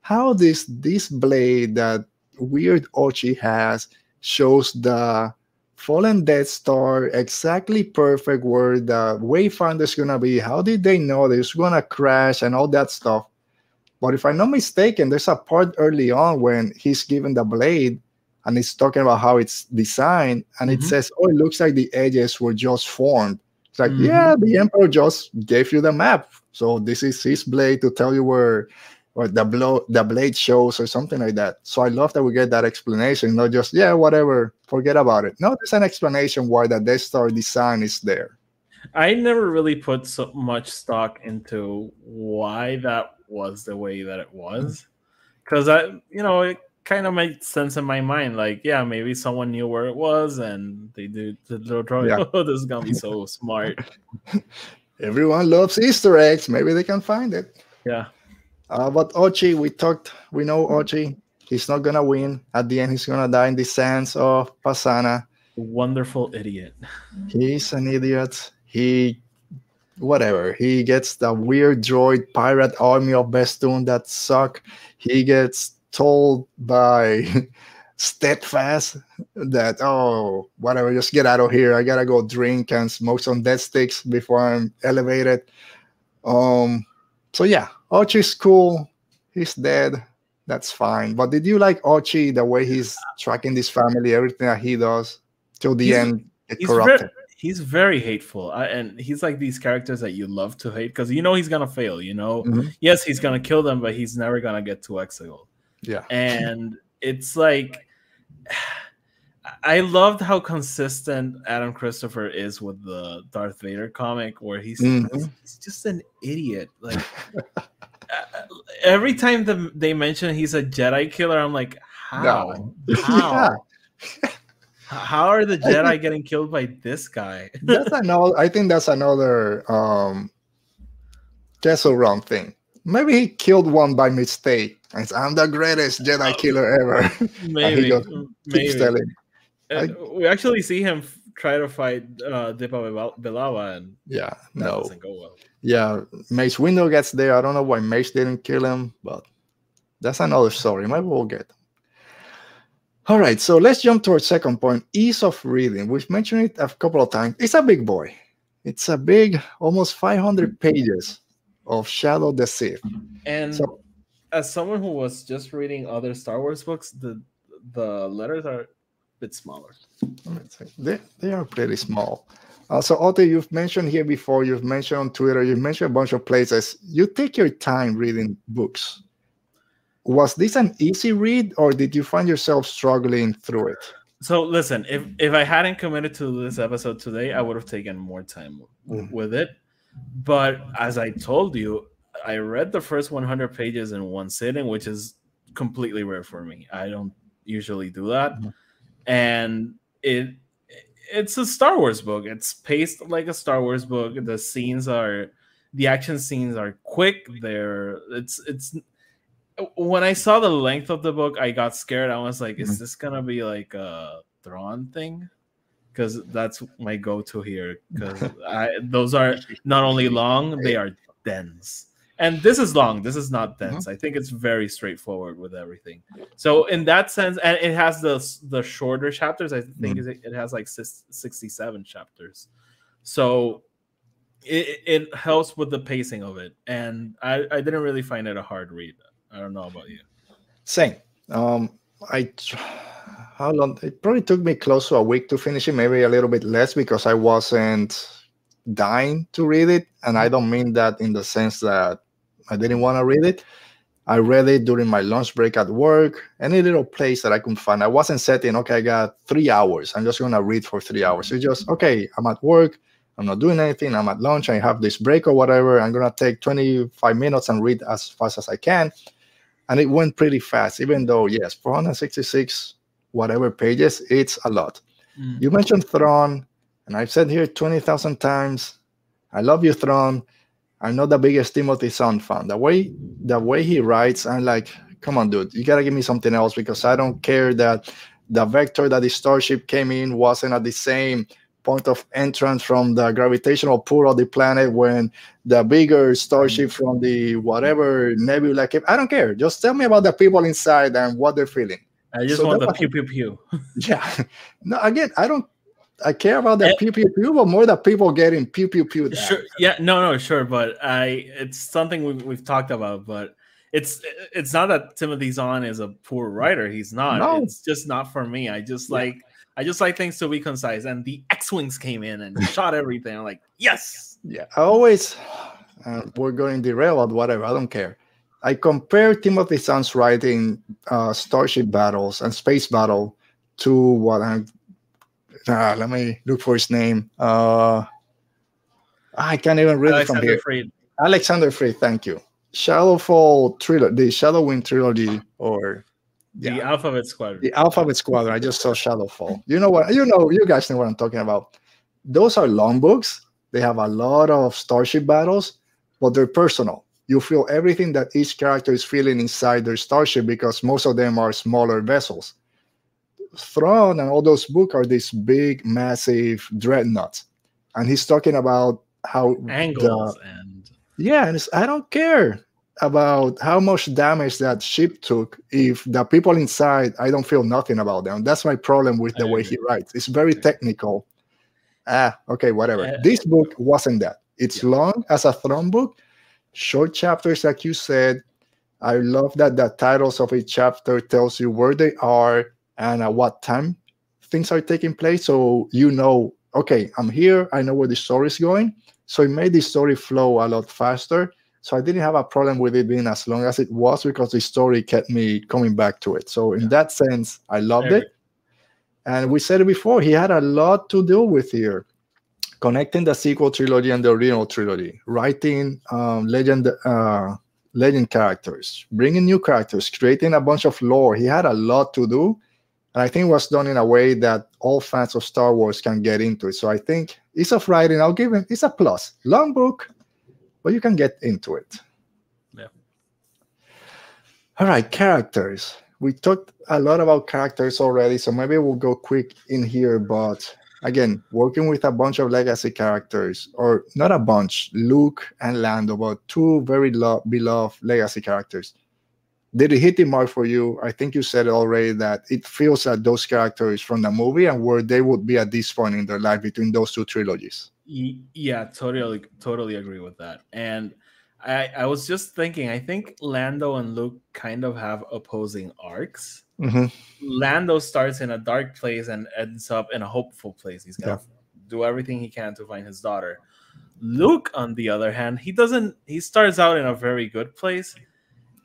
how this this blade that weird Ochi has shows the fallen Death Star exactly perfect where the wayfinder is gonna be. How did they know it's gonna crash and all that stuff? But if I'm not mistaken, there's a part early on when he's given the blade and he's talking about how it's designed, and mm-hmm. it says, "Oh, it looks like the edges were just formed." It's like, mm-hmm. yeah, the emperor just gave you the map, so this is his blade to tell you where or the blow the blade shows or something like that. So I love that we get that explanation, not just yeah, whatever, forget about it. No, there's an explanation why the Death Star design is there. I never really put so much stock into why that was the way that it was, because I, you know, it kind of made sense in my mind. Like, yeah, maybe someone knew where it was, and they did the little drawing. Yeah. Oh, this is gonna be so <laughs> smart. Everyone loves Easter eggs. Maybe they can find it. Yeah. Uh, but Ochi, we talked, we know Ochi. He's not gonna win. At the end, he's gonna die in the sands of Pasaana. Wonderful idiot. He's an idiot. He, whatever. He gets the weird droid pirate army of Bestoon that suck. He gets told by <laughs> Steadfast that oh whatever, just get out of here. I gotta go drink and smoke some dead sticks before I'm elevated. Um. So yeah, Ochi's cool. He's dead. That's fine. But did you like Ochi the way he's tracking this family, everything that he does till the he's, end? He's corrupted. Very, he's very hateful, I, and he's like these characters that you love to hate because you know he's gonna fail. You know, mm-hmm. yes, he's gonna kill them, but he's never gonna get to Exegol. Yeah, and it's like. <sighs> I loved how consistent Adam Christopher is with the Darth Vader comic, where he's, mm-hmm. he's just an idiot. Like <laughs> every time the, they mention he's a Jedi killer, I'm like, how? No. How? <laughs> how are the Jedi think, getting killed by this guy? <laughs> that's another. I think that's another um, Kessel Run thing. Maybe he killed one by mistake. I'm the greatest Jedi oh, killer ever. <laughs> Maybe. maybe. Telling, I, we actually see him try to fight uh, Depa Billaba, and yeah, no, doesn't go well yeah, Mace Windu gets there. I don't know why Mace didn't kill him, but that's another story. Maybe we'll get. All right, so let's jump to our second point ease of reading. We've mentioned it a couple of times. It's a big boy, it's a big, almost 500 pages of Shadow the Sith. And so, as someone who was just reading other Star Wars books, the the letters are a bit smaller. They, they are pretty small. Uh, so, Otto, you've mentioned here before, you've mentioned on Twitter, you've mentioned a bunch of places. You take your time reading books. Was this an easy read, or did you find yourself struggling through it? So, listen, if if I hadn't committed to this episode today, I would have taken more time mm-hmm. with it. But as I told you, I read the first 100 pages in one sitting, which is completely rare for me. I don't usually do that, mm-hmm. and it it's a Star Wars book. It's paced like a Star Wars book. The scenes are the action scenes are quick. They're it's it's when I saw the length of the book, I got scared. I was like, is mm-hmm. this gonna be like a Thrawn thing? Because that's my go-to here. Because <laughs> those are not only long, they are dense and this is long. This is not dense. Mm-hmm. i think it's very straightforward with everything. So in that sense and it has the the shorter chapters. I think mm-hmm. it has like 67 chapters. So it, it helps with the pacing of it. And I, I didn't really find it a hard read. I don't know about you. Same. Um i how long it probably took me close to a week to finish it maybe a little bit less because i wasn't dying to read it. And i don't mean that in the sense that I didn't want to read it. I read it during my lunch break at work, any little place that I could find. I wasn't setting, okay, I got three hours. I'm just going to read for three hours. It's just, okay, I'm at work. I'm not doing anything. I'm at lunch. I have this break or whatever. I'm going to take 25 minutes and read as fast as I can. And it went pretty fast, even though, yes, 466 whatever pages, it's a lot. Mm. You mentioned Thrawn, and I've said here 20,000 times, I love you, Thrawn. I'm not the biggest Timothy Zahn fan. The way the way he writes, I'm like, come on, dude, you gotta give me something else because I don't care that the vector that the starship came in wasn't at the same point of entrance from the gravitational pull of the planet when the bigger starship from the whatever nebula came. I don't care. Just tell me about the people inside and what they're feeling. I just So want the pew pew pew. <laughs> Yeah. No, again, I don't. I care about the Eh. pew pew pew, but more the people getting pew pew pew. Sure. Yeah. No. No. Sure. But I. It's something we've, we've talked about. But it's it's not that Timothy Zahn is a poor writer. He's not. No. It's just not for me. I just Yeah. like. I just like things to be concise. And the X wings came in and <laughs> shot everything. I'm like, yes. Yeah, I always. Uh, we're going derailed, but whatever. I don't care. I compare Timothy Zahn's writing, uh, Starship Battles and Space Battle, to what I'm. Uh, let me look for his name. Uh, I can't even read it from here. Freed. Alexander Freed, thank you. Shadowfall trilogy, the Shadowwind trilogy, or The Alphabet Squadron. the Alphabet Squadron. I just saw Shadowfall. You know what? You know, you guys know what I'm talking about. Those are long books. They have a lot of starship battles, but they're personal. You feel everything that each character is feeling inside their starship because most of them are smaller vessels. Thrawn and all those books are these big, massive dreadnoughts, and he's talking about how the- Angles and yeah, and it's, I don't care about how much damage that ship took if the people inside I don't feel nothing about them. That's my problem with the I way agree. he writes. It's very technical. Ah, okay, whatever. This book wasn't that. It's long as a Thrawn book, short chapters, like you said. I love that the titles of each chapter tells you where they are and at what time things are taking place, so you know. Okay, I'm here. I know where the story is going. So it made the story flow a lot faster. So I didn't have a problem with it being as long as it was because the story kept me coming back to it. So in Yeah. that sense, I loved it. And we said it before, he had a lot to deal with here. Connecting the sequel trilogy and the original trilogy, writing um, legend uh, legend characters, bringing new characters, creating a bunch of lore. He had a lot to do. And I think it was done in a way that all fans of Star Wars can get into it. So I think ease of writing, I'll give him it's a plus. Long book, but you can get into it. Yeah. All right, characters. We talked a lot about characters already, so maybe we'll go quick in here. But again, working with a bunch of legacy characters, or not a bunch, Luke and Lando, but two very lo- beloved legacy characters. Did it hit the mark for you? I think you said it already that it feels like those characters from the movie and where they would be at this point in their life between those two trilogies. Yeah, totally, totally agree with that. And I, I was just thinking, I think Lando and Luke kind of have opposing arcs. Mhm. Lando starts in a dark place and ends up in a hopeful place. He's gonna do everything he can to find his daughter. Luke, on the other hand, he doesn't. He starts out in a very good place,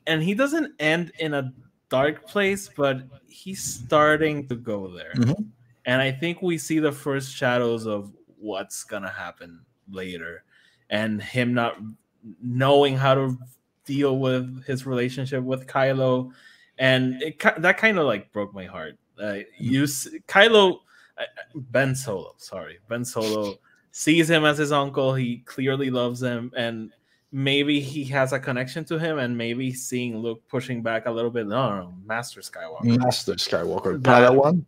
and he doesn't end in a dark place, but he's starting to go there. Mhm. And I think we see the first shadows of what's gonna happen later, and him not knowing how to deal with his relationship with Kylo, and it, that kind of like broke my heart. Uh, you Kylo, uh, Ben Solo, sorry, Ben Solo sees him as his uncle. He clearly loves him, and maybe he has a connection to him, and maybe seeing Luke pushing back a little bit. No, no, no Master Skywalker. Master Skywalker, That- Padawan.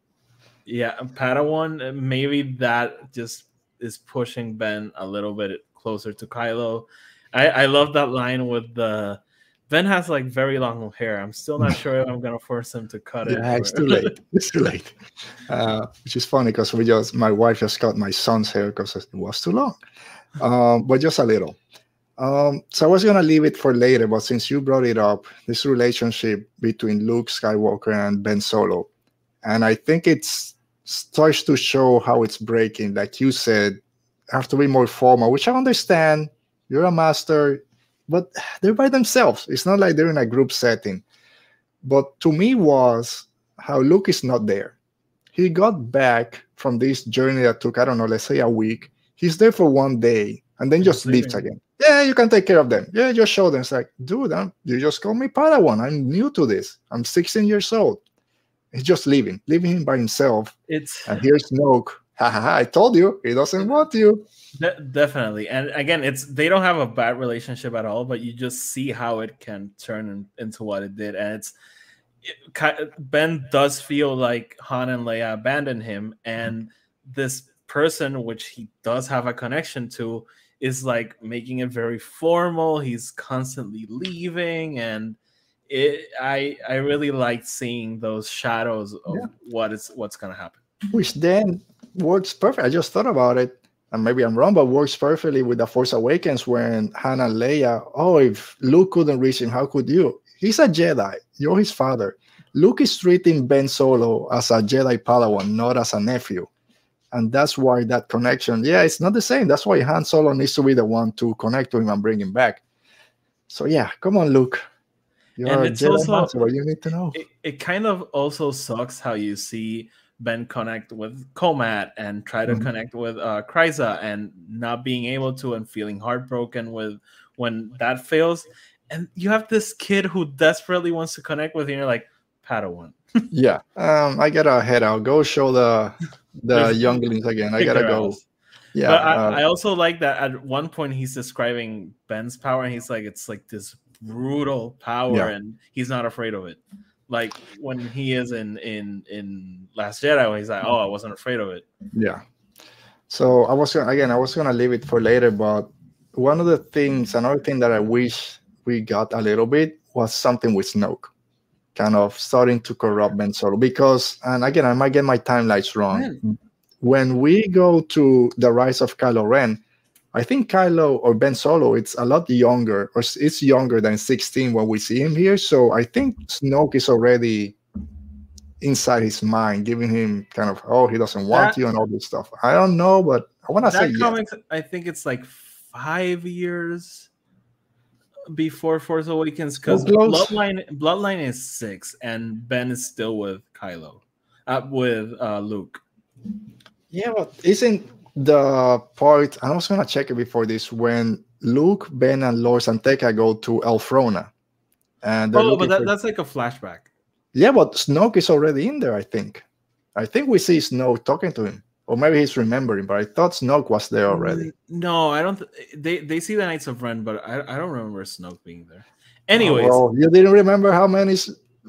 Yeah, Padawan. Maybe that just is pushing Ben a little bit closer to Kylo. I, I love that line with the Ben has like very long hair. I'm still not sure if I'm gonna force him to cut it. Yeah, it's too late. <laughs> It's too late. Uh, which is funny because we just my wife just cut my son's hair because it was too long, um, but just a little. Um, so I was gonna leave it for later, but since you brought it up, this relationship between Luke Skywalker and Ben Solo, and I think it's starts to show how it's breaking. Like you said, have to be more formal, which I understand. You're a master, but they're by themselves. It's not like they're in a group setting. But to me was how Luke is not there. He got back from this journey that took, I don't know, let's say a week. He's there for one day and then just leaves again. Yeah, you can take care of them. Yeah, just show them. It's like, dude, I'm, you just call me Padawan. I'm new to this. I'm 16 years old. He's just leaving, leaving him by himself. It's And here's Snoke. <laughs> Ha ha ha! I told you, he doesn't want you. de- definitely, and again, it's they don't have a bad relationship at all, but you just see how it can turn in- into what it did, and it's it, Ben does feel like Han and Leia abandoned him, and mm-hmm. this person, which he does have a connection to, is like making it very formal. He's constantly leaving, and it I I really liked seeing those shadows of Yeah. what is what's gonna happen. which then works perfect. I just thought about it, and maybe I'm wrong, but works perfectly with the Force Awakens when Han and Leia. Oh, if Luke couldn't reach him, how could you? He's a Jedi. You're his father. Luke is treating Ben Solo as a Jedi Padawan, not as a nephew. And that's why that connection, yeah, it's not the same. That's why Han Solo needs to be the one to connect to him and bring him back. So yeah, come on, Luke. You're And it's also- master, you need to know. It, it kind of also sucks how you see Ben connect with Comat and try to Mhm. connect with uh Kiza and not being able to and feeling heartbroken with when that fails. And you have this kid who desperately wants to connect with you, and you're like, Padawan. Yeah. Um, I gotta head out. Go show the the younglings again. I gotta go. Yeah. I, uh, I also like that at one point he's describing Ben's power, and he's like, it's like this brutal power, Yeah. and he's not afraid of it. Like when he is in in in Last Jedi, he's like, oh, I wasn't afraid of it. yeah. So I was gonna again. I was gonna leave it for later, but one of the things, another thing that I wish we got a little bit was something with Snoke, kind of starting to corrupt Ben Solo. Because, and again, I might get my timelines wrong. Mm. When we go to the rise of Kylo Ren, I think Kylo or Ben Solo, it's a lot younger, or it's younger than 16 when we see him here. So I think Snoke is already inside his mind, giving him kind of, oh, he doesn't want That- you and all this stuff. I don't know, but I want to say That yes. I think it's like five years before Force Awakens, because Bloodline Bloodline is six, and Ben is still with Kylo, uh, with uh, Luke. Yeah, but isn't the part, I was going to check it before this, when Luke, Ben, and Lor San Tekka go to Elphrona. And Oh, but that, for- that's like a flashback. Yeah, but Snoke is already in there, I think. I think we see Snoke talking to him. Or maybe he's remembering, but I thought Snoke was there already. Mm, No, I don't. Th- they they see the Knights of Ren, but I, I don't remember Snoke being there. Anyways, Oh, well, you didn't remember how many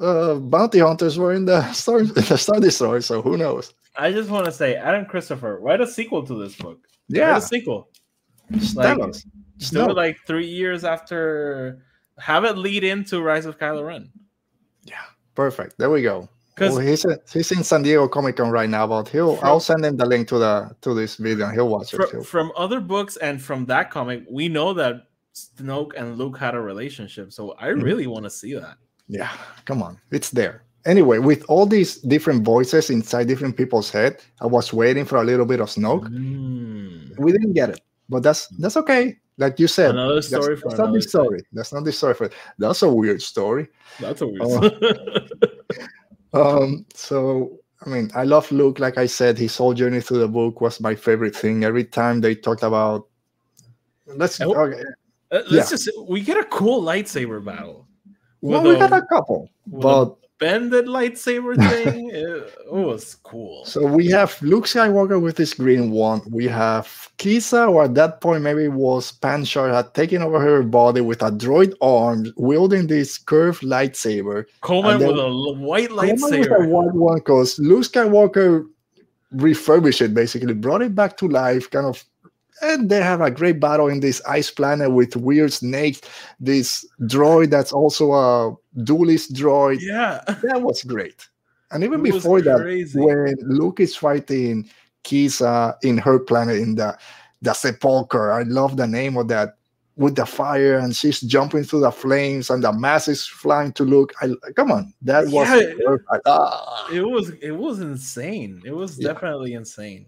uh, bounty hunters were in the Star, <laughs> the Star Destroyer, so who knows? I just want to say, Adam Christopher, write a sequel to this book. Write Yeah, a sequel. just like- tell us. Just Do it like three years after. Have it lead into Rise of Kylo Ren. Yeah, perfect. There we go. Because Well, he's, he's in San Diego Comic Con right now, but he'll From- I'll send him the link to the to this video and he'll watch it. too. from other books and from that comic, we know that Snoke and Luke had a relationship. So I Mhm. really want to see that. Yeah, come on, it's there. Anyway, with all these different voices inside different people's head, I was waiting for a little bit of Snoke. Mm. We didn't get it, but that's that's okay. Like you said, Another that's, story for that's not the story. That's not the story for. That's a weird story. That's a weird. Oh. <laughs> Um, so I mean, I love Luke. Like I said, his whole journey through the book was my favorite thing. Every time they talked about, let's Oh. okay, Uh, Let's Yeah. just we get a cool lightsaber battle. well, we got a- a couple, but bended lightsaber <laughs> thing. it, it was cool. so we have Luke Skywalker with his green wand. We have Kiza, who at that point maybe was Panshard, had taken over her body with a droid arm, wielding this curved lightsaber. Coleman with a white Coleman with a white one because Luke Skywalker refurbished it basically, brought it back to life, kind of. And they have a great battle in this ice planet with weird snakes. This droid that's also a duelist droid. Yeah, That was great. And even It before that, when Luke is fighting Kiza in her planet in the the sepulcher, I love the name of that with the fire and she's jumping through the flames and the mass is flying to Luke. I come on, that was Yeah. perfect. Ah. it was it was insane. It was Yeah. definitely insane.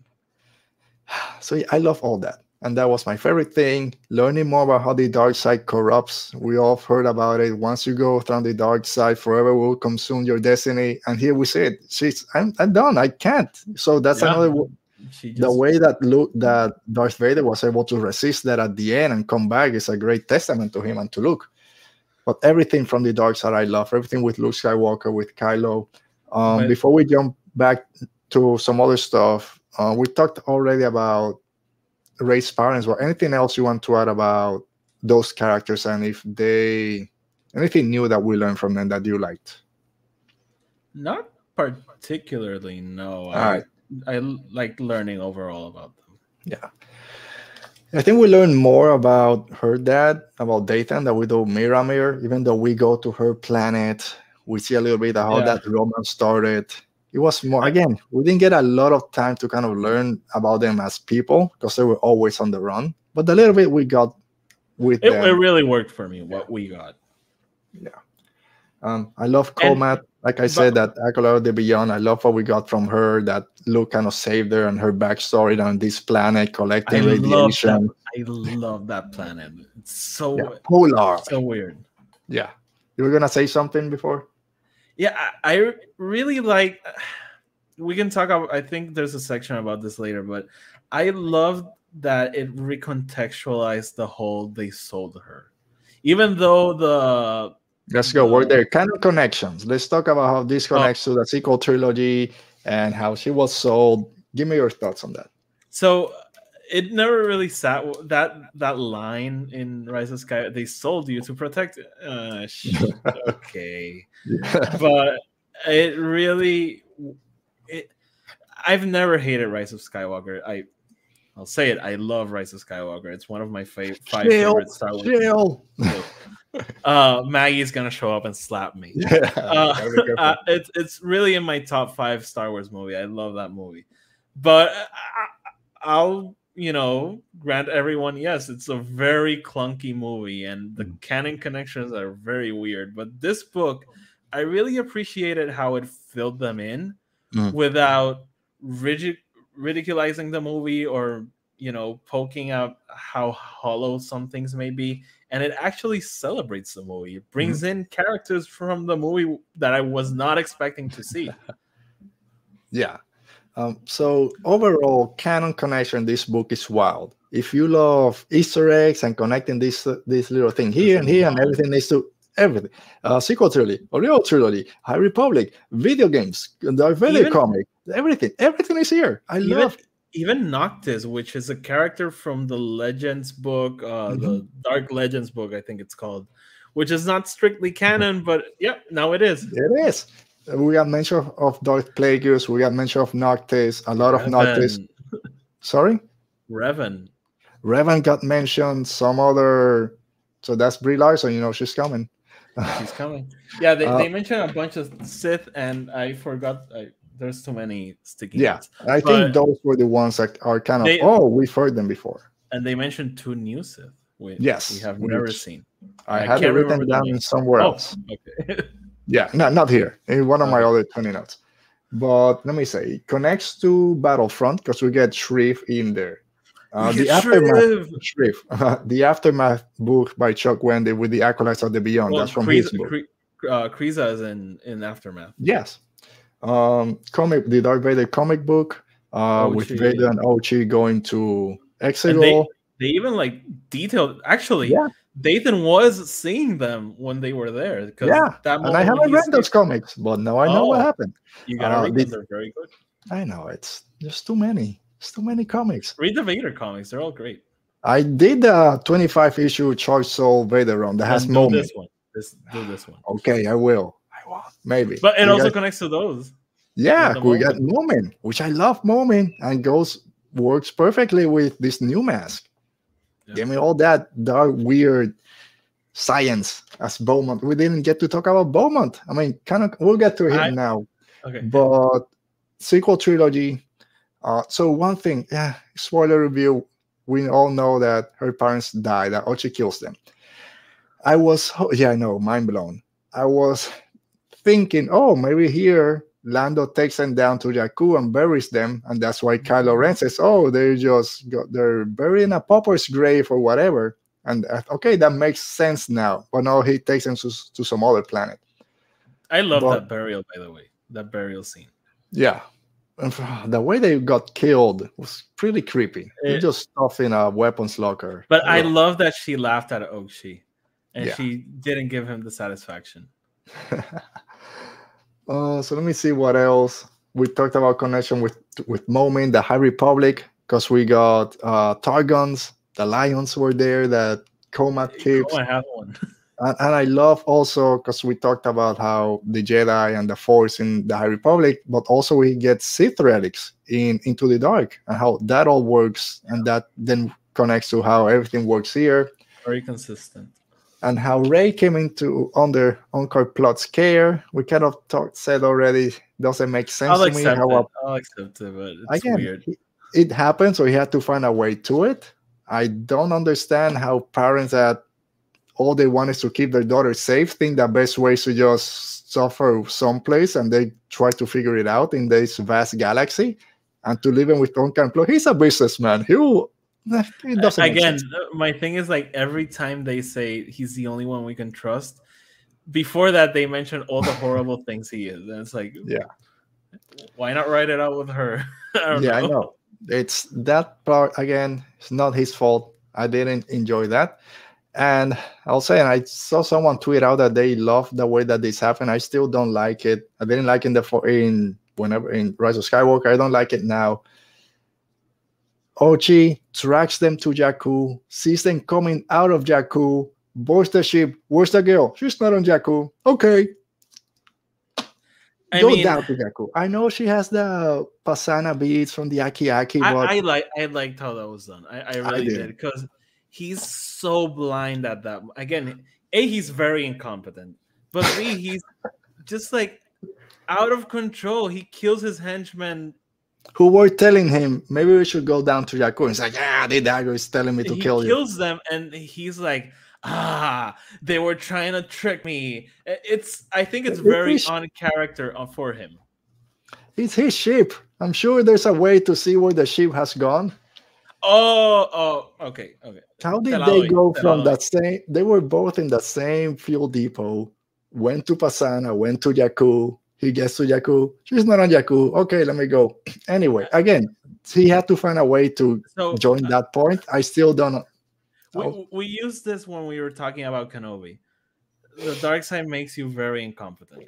<sighs> So yeah, I love all that. And that was my favorite thing. Learning more about how the dark side corrupts. We all heard about it. Once you go through the dark side, forever will consume your destiny. And here we see it. She's I'm, I'm done. I can't. So that's Yeah. another She the way that Luke that Darth Vader was able to resist that at the end and come back is a great testament to him and to Luke. But everything from the dark side I love. Everything with Luke Skywalker, with Kylo. Um, But- before we jump back to some other stuff, uh, we talked already about Rey's parents. or anything else you want to add about those characters and if they anything new that we learned from them that you liked? not particularly. No, All I right. I like learning overall about them. Yeah. I think we learn more about her dad, about Dathan, than we do Miramir. Even though we go to her planet, we see a little bit of how Yeah. that romance started. It was more again, we didn't get a lot of time to kind of learn about them as people because they were always on the run. But the little bit we got with It, them, it really worked for me. What we got. Yeah um, I love Comat. Like I said, that Acolyte the Beyond. I love what we got from her. That Luke kind of saved her and her backstory on this planet, collecting love radiation. that. I love that planet. It's so Yeah, polar. so weird. Yeah. You were gonna say something before? Yeah, I, I really like. We can talk about. I think there's a section about this later, but I love that it recontextualized the whole they sold her, even though the Let's go. We're there. Kind of connections. Let's talk about how this Oh. connects to the sequel trilogy and how she was sold. Give me your thoughts on that. so it never really sat that that line in Rise of Sky. They sold you to protect. Uh, sh- okay. <laughs> <laughs> but it really it i've never hated rise of skywalker i i'll say it i love rise of skywalker it's one of my fav- five Chill, favorite star wars Chill. <laughs> uh maggie's gonna show up and slap me Yeah. uh, gotta be careful. uh, it's it's really in my top five Star Wars movie. I love that movie, but I, I'll you know grant everyone yes, it's a very clunky movie and the Mm. canon connections are very weird. But this book, I really appreciated how it filled them in Mm. without rigid ridiculizing the movie or you know poking out how hollow some things may be and it actually celebrates the movie it brings in characters from the movie that i was not expecting to see <laughs> Yeah. Um, so overall, canon connection. This book is wild. If you love Easter eggs and connecting this uh, this little thing here and here and everything needs to everything. Uh, sequel trilogy, Oreo trilogy, High Republic, video games, the Vader Even- comic, everything, everything is here. I even, love. even noctis which is a character from the legends book uh the dark legends book i think it's called which is not strictly canon but yeah now it is It is. We got mention of, of Darth Plagueis. We got mention of Noctis. A lot of Noctis. Sorry, Revan. Revan got mentioned. Some other. So that's Brie Larson. You know she's coming. She's coming. Yeah, they, Uh, they mentioned a bunch of Sith, and I forgot. I, there's too many sticky Yeah. I But- think those were the ones that are kind of. They- oh, we've heard them before. And they mentioned two new Sith. Which Yes, we have never seen. I, I have it written down somewhere Oh, else. okay. <laughs> Yeah, no, not here. In one of my other 20 notes. But let me say, it connects to Battlefront because we get Shreve in there. Uh, the aftermath. Shreve, <laughs> the aftermath book by Chuck Wendig with the acolytes of the Beyond. Well, That's from Kreese- his book. Kre- uh, is in in aftermath. Yes. Um, comic, the Darth Vader comic book uh, with Vader and Ochi going to Exegol. They even like detailed. Actually, Yeah. Dathan was seeing them when they were there. Because Yeah, that and I haven't read those comics, but now I know what Oh. happened. You gotta uh, read them. They're very good. I know it's there's too many. It's too many comics. Read the Vader comics. They're all great. I did a 25 issue Charles Soule Vader run that has do moments. this one. This do this one. <sighs> Okay, I will. I will. Maybe. But it We also got- connects to those. yeah, we got Momin, which I love Momin, and goes works perfectly with this new mask. Yeah. Give me all that dark, weird science as Beaumont. We didn't get to talk about Beaumont. I mean, kind of, we'll get to him I- now. Okay. But sequel trilogy. Uh, so one thing, yeah, spoiler review. We all know that her parents died. That Ochi kills them. I was, ho- yeah, I know, mind blown. I was thinking, oh, maybe here Lando takes them down to Jakku and buries them, and that's why Kylo Ren says, oh, they just got they're buried in a pauper's grave or whatever. And uh, okay, that makes sense now. But no, he takes them to, to some other planet. I love but- that burial, by the way. That burial scene. Yeah. And f- The way they got killed was pretty creepy. They It- just stuff in a weapons locker. But I love that she laughed at Ochi, and Yeah. she didn't give him the satisfaction. <laughs> uh, so let me see what else. We talked about connection with with Momin, the High Republic, because we got uh Targons, the Lions were there, that Comat keeps. Oh, I have one. <laughs> And, and I love also because we talked about how the Jedi and the Force in the High Republic, but also we get Sith relics in Into the Dark and how that all works, and that then connects to how everything works here. Very consistent. And how Rey came into under Unkar Plutt's care. We kind of talked said already doesn't make sense I'll to me. How it. I'll accept it, but it's again, weird. it happened, so he had to find a way to it. I don't understand how parents that all they want is to keep their daughter safe think the best way is to just suffer someplace and they try to figure it out in this vast galaxy and to live in with Unkar Plutt. He's a businessman. He will, it doesn't Again, my thing is like every time they say he's the only one we can trust, before that they mention all the horrible <laughs> things he is, and it's like, Yeah. why not write it out with her? <laughs> I yeah, I know. It's that part again. It's not his fault. I didn't enjoy that, and I'll say, and I saw someone tweet out that they love the way that this happened. I still don't like it. I didn't like it in the in whenever in Rise of Skywalker. I don't like it now. Ochi tracks them to Jakku, sees them coming out of Jakku, boards the ship. Where's the girl? She's not on Jakku. Okay, I go mean, down to Jakku. I know she has the Pasaana beads from the Aki Aki, I, I like I liked how that was done. I, I really did. did because he's so blind at that. Again, a he's very incompetent, but b he's <laughs> just like out of control. He kills his henchmen. Who were telling him maybe we should go down to Jakku. He's like, yeah, the dagger is telling me to he kill you. He kills them, and he's like, ah, they were trying to trick me. It's I think it's very on character uh, for him. It's his ship. I'm sure there's a way to see where the ship has gone. Oh, oh, okay, okay. How did they go from that same? They were both in the same fuel depot. Went to Pasaana, went to Jakku. He gets to Jakku. She's not on Jakku. Okay, let me go. Anyway, again, he had to find a way to So join uh, that point. I still don't know. We, we used this when we were talking about Kenobi. The dark side makes you very incompetent.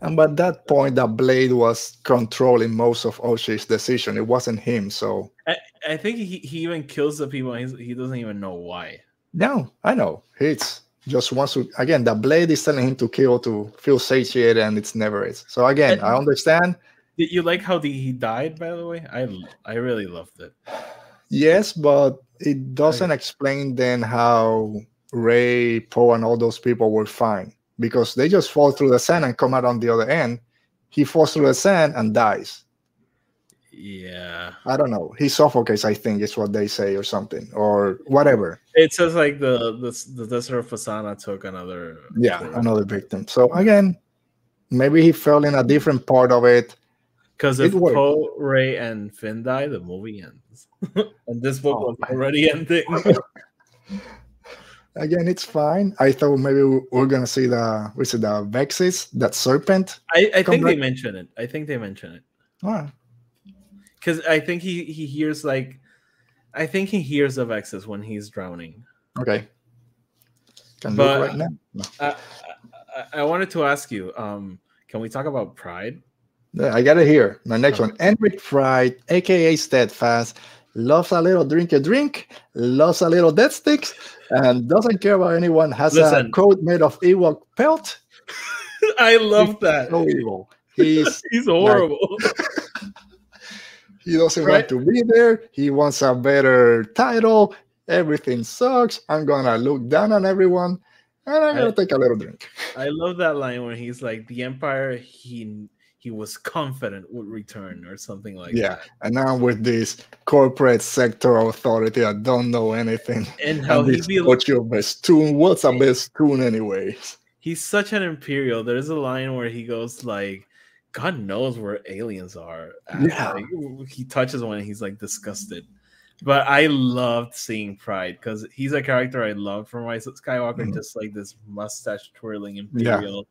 And by that point, the blade was controlling most of Ochi's decision. It wasn't him. So I, I think he, he even kills the people he doesn't even know why. No, I know. It's just wants to again, the blade is telling him to kill to feel satiated, and it's never is. So again, And- I understand. Did you like how the, he died, by the way? I, I really loved it. Yes, but it doesn't explain then how Rey, Poe, and all those people were fine because they just fall through the sand and come out on the other end. He falls through the sand and dies. Yeah. I don't know. He suffocates, I think, is what they say, or something, or whatever. It says like the the, the desert of Pasaana took another. Yeah, another victim. So again, maybe he fell in a different part of it. Because if worked. Poe, Rey, and Finn die, the movie ends. <laughs> and this book Oh, was already ending. <laughs> Again, it's fine. I thought maybe we- we're gonna see the we see the Vexis, that serpent. I, I think they mention it. I think they mention it. All right. Because I think he he hears like, I think he hears of Exes when he's drowning. Okay. Can But- right now. No. I, I, I wanted to ask you, um, can we talk about Pryde? Yeah, I got it here. My next Okay. one, Enric Pryde, aka Steadfast, loves a little drink a drink, loves a little dead sticks, and doesn't care about anyone. Has a coat made of Ewok pelt. <laughs> I love that. So evil. He's <laughs> He's horrible. <laughs> he doesn't Right. want to be there. He wants a better title. Everything sucks. I'm gonna look down on everyone, and I'm gonna take a little drink. I love that line when he's like, "The Empire." He he was confident would return or something like Yeah, that. and now with this corporate sector authority, I don't know anything. And how And he be what's your best tune? What's a best tune anyways? he's such an imperial. There's a line where he goes like, "God knows where aliens are." Yeah. Like, he touches one and he's like disgusted. But I loved seeing Pryde because he's a character I love from Rise of Skywalker, Mhm. just like this mustache twirling imperial.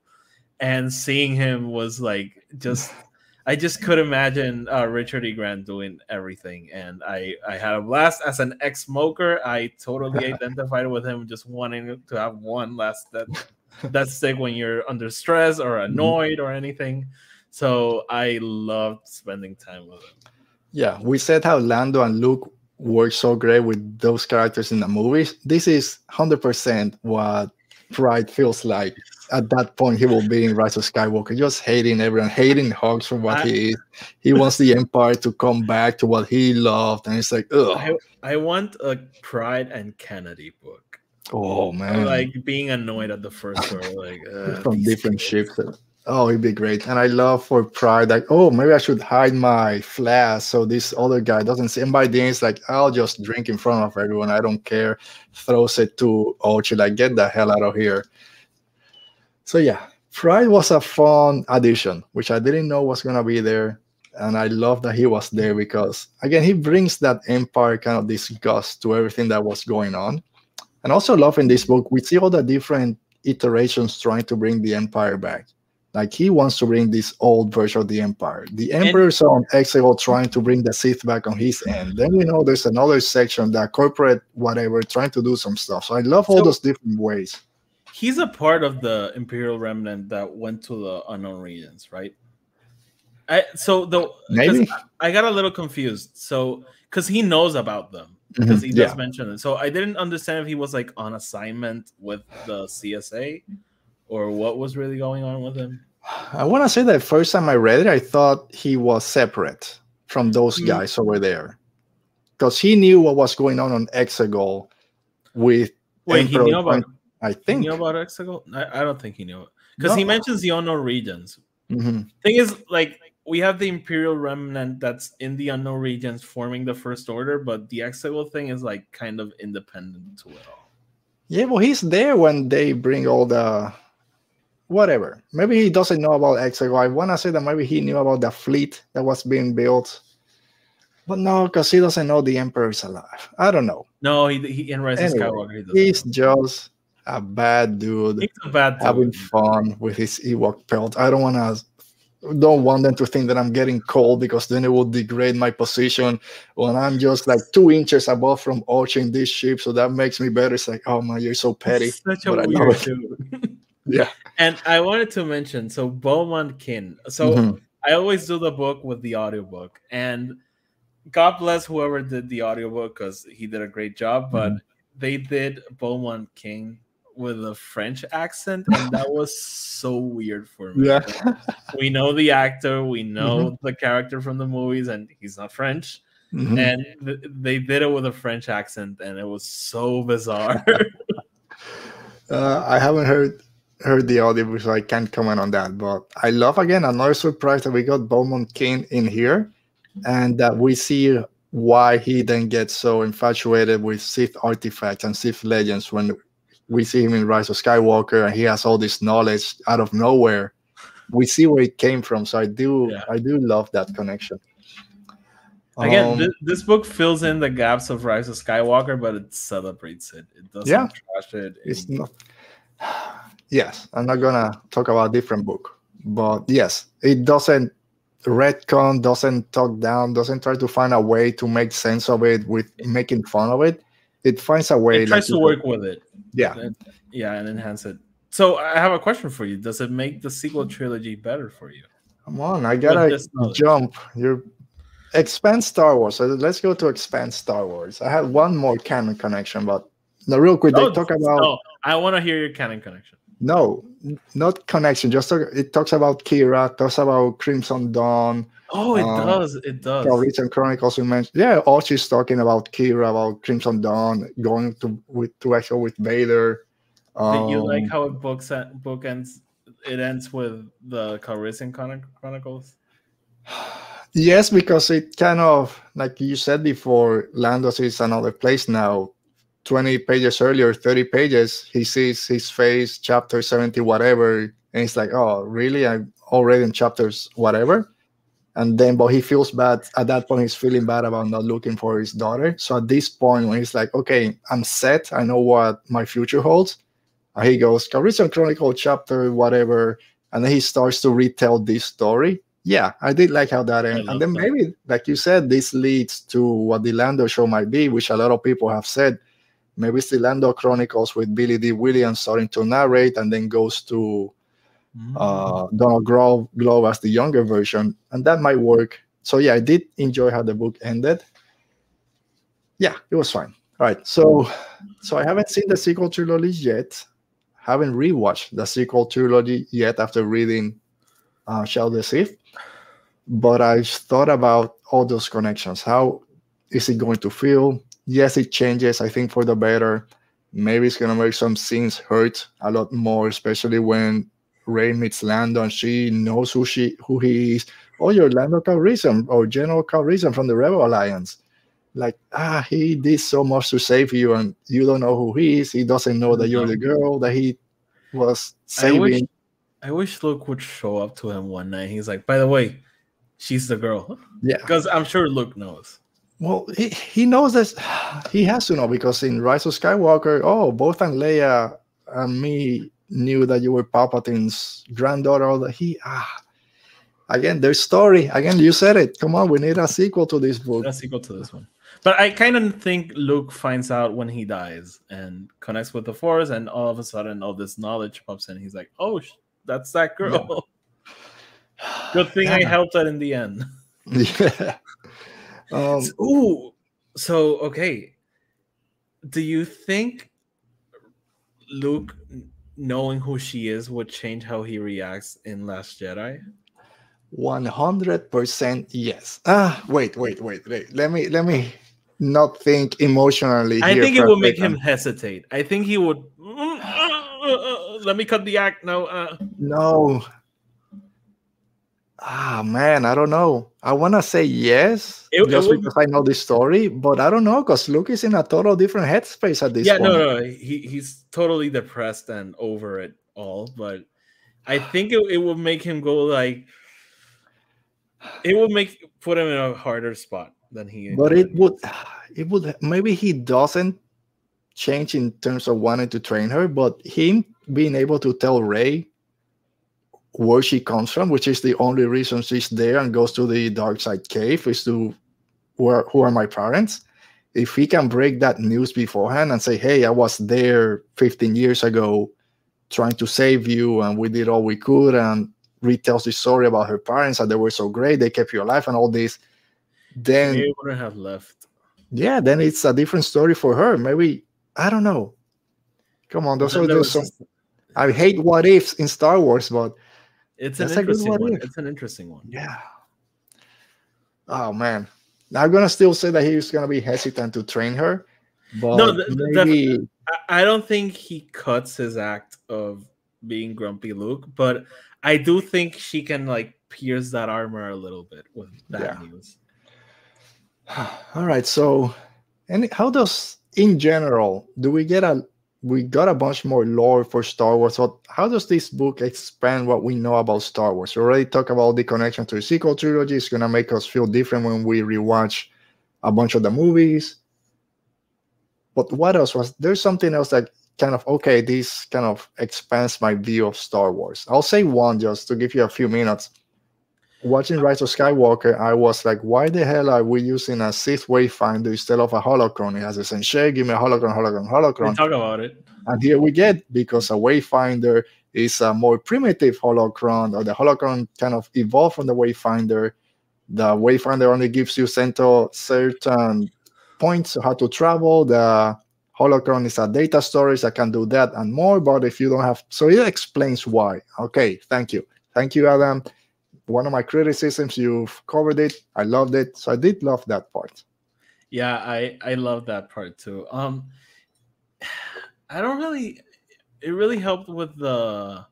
And seeing him was like just. <laughs> I just could imagine uh, Richard E. Grant doing everything, and I I had a blast as an ex-smoker. I totally <laughs> identified with him, just wanting to have one last that that stick when you're under stress or annoyed or anything. So I loved spending time with him. Yeah, we said how Lando and Luke work so great with those characters in the movies. This is hundred percent what Pryde feels like at that point he will be in Rise of Skywalker, just hating everyone, hating Hux for what I, he is. He wants the Empire to come back to what he loved, and it's like, ugh. I, I want a Pryde and Kennedy book. Oh man, like being annoyed at the first one, like uh, <laughs> from different ships. Oh, it'd be great. And I love for Pryde, like, oh, maybe I should hide my flask so this other guy doesn't see. And by then it's like, I'll just drink in front of everyone. I don't care. Throws it to Ochi, like, get the hell out of here. So yeah, Pryde was a fun addition, which I didn't know was gonna be there. And I love that he was there because again, he brings that empire kind of disgust to everything that was going on. And also love in this book, we see all the different iterations trying to bring the empire back like he wants to bring this old version of the Empire. The Emperor's on exile trying to bring the Sith back on his end. Then we know there's another section that corporate whatever trying to do some stuff. So I love all so those different ways. He's a part of the Imperial remnant that went to the unknown regions, right? I so the maybe I got a little confused. So because he knows about them because mm-hmm. he just yeah. mentioned it. So I didn't understand if he was like on assignment with the CSA or what was really going on with him? I want to say that first time I read it, I thought he was separate from those mm-hmm. guys over there because he knew what was going on on Exegol with. Wait, Emperor he knew about. I think he knew about Exegol. I, I don't think he knew it because no. he mentions the unknown regions. Mm-hmm. Thing is, like we have the Imperial remnant that's in the unknown regions forming the First Order, but the Exegol thing is like kind of independent to it all. Yeah, well, he's there when they bring all the whatever. Maybe he doesn't know about Exegol. I want to say that maybe he knew about the fleet that was being built. But no, because he doesn't know the Emperor is alive. I don't know. No, he, he in Rise anyway, Skywalker, he he's just a bad dude. He's a bad dude. Having fun with his Ewok pelt. I don't want to don't want them to think that I'm getting cold because then it will degrade my position when I'm just like two inches above from in this ship. So that makes me better. It's like, oh man, you're so petty. Such a but weird dude. <laughs> yeah. And I wanted to mention so Beaumont Kin. So mm-hmm. I always do the book with the audiobook. And God bless whoever did the audiobook because he did a great job. But mm-hmm. they did Beaumont Kin with a French accent, and that <laughs> was so weird for me. Yeah. we know the actor, we know mm-hmm. the character from the movies, and he's not French. Mm-hmm. And th- they did it with a French accent, and it was so bizarre. <laughs> uh, I haven't heard heard the audio, so I can't comment on that. But I love again another surprise that we got Beaumont Kin in here, and that we see why he then gets so infatuated with Sith artifacts and Sith legends when we see him in Rise of Skywalker, and he has all this knowledge out of nowhere. We see where it came from, so I do, yeah. I do love that connection. Again, um, this, this, book fills in the gaps of Rise of Skywalker, but it celebrates it. It doesn't yeah, trash it. It's not yes, I'm not gonna talk about a different book, but yes, it doesn't retcon, doesn't talk down, doesn't try to find a way to make sense of it with making fun of it. It finds a way. It tries like, to work with it. Yeah, and, yeah, and enhance it. So I have a question for you. Does it make the sequel trilogy better for you? Come on, I gotta jump. You're expand Star Wars. So let's go to expand Star Wars. I had one more canon connection, but no, real quick, they talk about. No, I want to hear your canon connection. No, not connection. Just talk, it talks about Qi'ra, talks about Crimson Dawn. Oh, it um, does. It does. The recent Chronicles we mentioned. Yeah, Archie's talking about Qi'ra, about Crimson Dawn, going to with to actual with Vader. Um, Did you like um, how it books book ends? It ends with the Calrissian Chronicles. <sighs> Yes, because it kind of like you said before, Landos is another place now 20 pages earlier, 30 pages, he sees his face, chapter 70, whatever, and he's like, oh, really? I'm already in chapters, whatever. And then, but he feels bad. At that point, he's feeling bad about not looking for his daughter. So at this point, when he's like, okay, I'm set, I know what my future holds, and he goes, Calrissian Chronicle, chapter, whatever. And then he starts to retell this story. Yeah, I did like how that ended. And then that. maybe, like you said, this leads to what the Lando show might be, which a lot of people have said maybe it's the Lando Chronicles with Billy Dee Williams starting to narrate and then goes to mm. uh, Donald Glover, Glover as the younger version, and that might work. So yeah, I did enjoy how the book ended. Yeah, it was fine. All right, so so I haven't seen the sequel trilogy yet. haven't rewatched the sequel trilogy yet after reading uh, Shadow the Sith, but I've thought about all those connections. How is it going to feel? Yes, it changes. I think for the better. Maybe it's gonna make some scenes hurt a lot more, especially when Rey meets Lando and she knows who she who he is. Oh, you're Lando Calrissian or General Calrissian from the Rebel Alliance. Like, ah, he did so much to save you, and you don't know who he is. He doesn't know that you're the girl that he was saving. I wish, I wish Luke would show up to him one night. He's like, by the way, she's the girl. Yeah. Because I'm sure Luke knows. Well, he, he knows this. <sighs> He has to know because in Rise of Skywalker, oh, both and Leia and me knew that you were Palpatine's granddaughter. That he ah, again, their story. Again, you said it. Come on, we need a sequel to this book. A sequel to this one. But I kind of think Luke finds out when he dies and connects with the Force, and all of a sudden, all this knowledge pops in. He's like, "Oh, that's that girl." Yeah. Good thing yeah. I helped her in the end. <laughs> Yeah. Um, Ooh. So okay. Do you think Luke knowing who she is would change how he reacts in Last Jedi? 100% yes. Ah, wait, wait, wait, wait. Let me let me not think emotionally. I think it would make him hesitate. I think he would mm, uh, uh, uh, let me cut the act. No, uh. no. Ah man, I don't know. I want to say yes, it, just it would, because I know the story, but I don't know because Luke is in a total different headspace at this point. yeah, point. no, no, he, he's totally depressed and over it all. But I think it, it would make him go like, it would make put him in a harder spot than he. But it would, it would maybe he doesn't change in terms of wanting to train her, but him being able to tell Rey where she comes from, which is the only reason she's there and goes to the dark side cave, is to where who are my parents. If he can break that news beforehand and say, Hey, I was there 15 years ago trying to save you, and we did all we could, and retells the story about her parents and they were so great, they kept you alive and all this, then he wouldn't have left. Yeah, then it's a different story for her. Maybe I don't know. Come on, those are those some I hate what ifs in Star Wars, but it's an interesting one. It's an interesting one. Yeah. Oh man, now, I'm gonna still say that he's gonna be hesitant to train her, but no, the, maybe I don't think he cuts his act of being grumpy Luke, but I do think she can like pierce that armor a little bit with that yeah. news. <sighs> All right, so and how does in general do we get a we got a bunch more lore for Star Wars. So how does this book expand what we know about Star Wars? We already talked about the connection to the sequel trilogy. It's gonna make us feel different when we rewatch a bunch of the movies. But what else was there's something else that kind of okay, this kind of expands my view of Star Wars. I'll say one just to give you a few minutes watching Rise of Skywalker, I was like, why the hell are we using a Sith Wayfinder instead of a holocron? It has a sensei, give me a holocron, holocron, holocron. We talk about it. And here we get because a Wayfinder is a more primitive holocron, or the holocron kind of evolved from the Wayfinder. The Wayfinder only gives you central, certain points how to travel. The holocron is a data storage that can do that and more. But if you don't have, so it explains why. Okay, thank you. Thank you, Adam one of my criticisms. You've covered it. I loved it. So I did love that part. Yeah, I I love that part too. Um, <sighs> I don't really. It really helped with the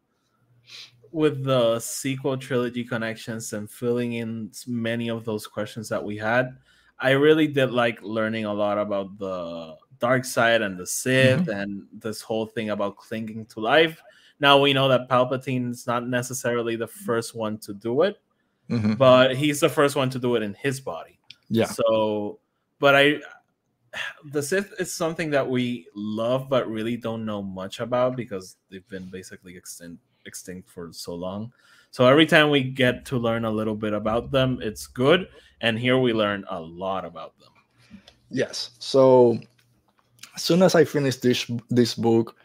with the sequel trilogy connections and filling in many of those questions that we had. I really did like learning a lot about the dark side and the Sith mm-hmm. and this whole thing about clinging to life. Now we know that Palpatine's not necessarily the first one to do it, mm-hmm. but he's the first one to do it in his body. Yeah. So, but I, the Sith is something that we love, but really don't know much about because they've been basically extinct extinct for so long. So every time we get to learn a little bit about them, it's good. And here we learn a lot about them. Yes. So as soon as I finished this this book,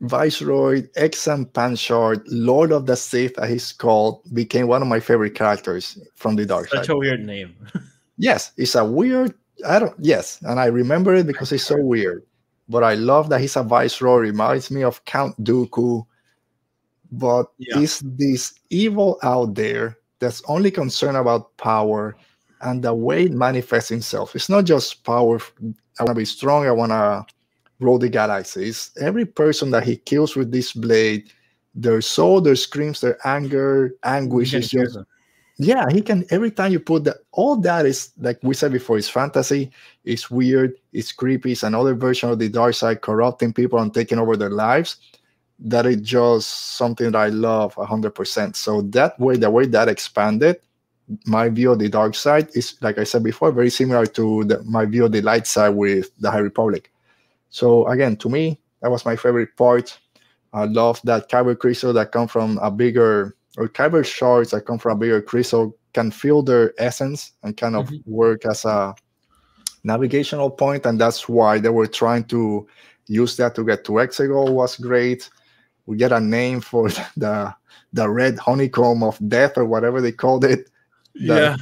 Viceroy, Exim Panshard, Lord of the Sith, as he's called, became one of my favorite characters from the Dark Such Side. a weird name. <laughs> yes, it's a weird. I don't. Yes, and I remember it because it's so weird. but I love that he's a viceroy. Reminds me of Count Dooku, but Yeah. is this evil out there that's only concerned about power and the way it manifests itself? It's not just power. I want to be strong. I want to galaxy. It's every person that he kills with this blade. Their soul, their screams, their anger, anguish is just them. yeah he can every time you put that all that is like we said before it's fantasy it's weird it's creepy it's another version of the dark side corrupting people and taking over their lives that is just something that i love 100% so that way the way that expanded my view of the dark side is like i said before very similar to the, my view of the light side with the high republic so again to me that was my favorite part i love that kyber crystal that come from a bigger or kyber shards that come from a bigger crystal can feel their essence and kind of Mhm. work as a navigational point and that's why they were trying to use that to get to exegol was great we get a name for <laughs> the the red honeycomb of death or whatever they called it Yeah.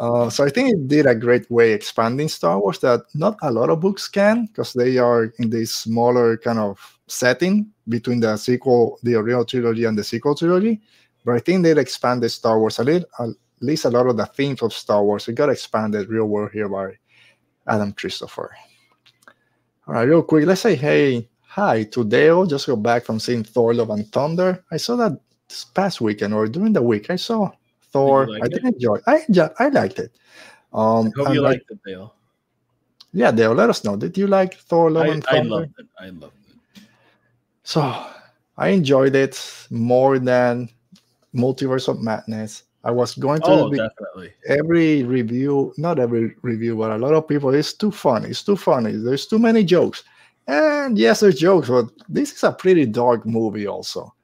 Uh, so I think it did a great way expanding Star Wars that not a lot of books can because they are in this smaller kind of setting between the sequel, the original trilogy, and the sequel trilogy. But I think they expanded Star Wars a little, at least a lot of the themes of Star Wars. It got expanded real world here by Adam Christopher. All right, real quick, let's say hey, hi to Dale. Just go back from seeing Thor: Love and Thunder. I saw that this past weekend or during the week. I saw Thor. I it? did enjoy. I enjoy, I liked it. Um, Hope you like- liked it, Dale. yeah, Dale, let us know. Did you like Thor: Love I, and I loved it. I loved it. So I enjoyed it more than Multiverse of Madness. I was going to Oh, the- definitely. every review, not every review, but a lot of people, it's too funny. It's too funny. There's too many jokes. And yes, there's jokes, but this is a pretty dark movie also.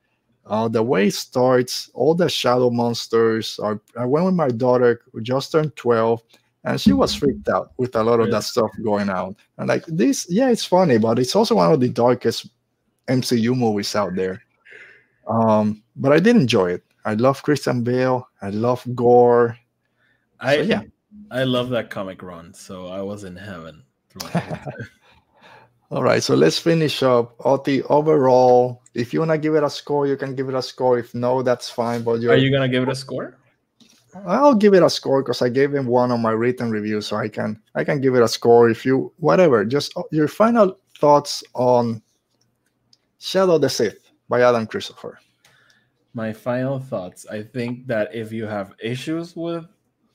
Uh, the way it starts, all the shadow monsters are. I went with my daughter, who just turned 12, and she was freaked out with a lot of that stuff going on. And like this, yeah, it's funny, but it's also one of the darkest MCU movies out there. Um, but I did enjoy it. I love Christian Bale. I love Gorr. I So, yeah. I love that comic run, so I was in heaven. <laughs> throughout the whole time. All right, so let's finish up. Oti, overall, if you want to give it a score, you can give it a score. If no, that's fine. But you're, Are you gonna give it a score? I'll give it a score because I gave him one on my written review, so I can I can give it a score. If you whatever, just uh, your final thoughts on Shadow of the Sith by Adam Christopher. My final thoughts. I think that if you have issues with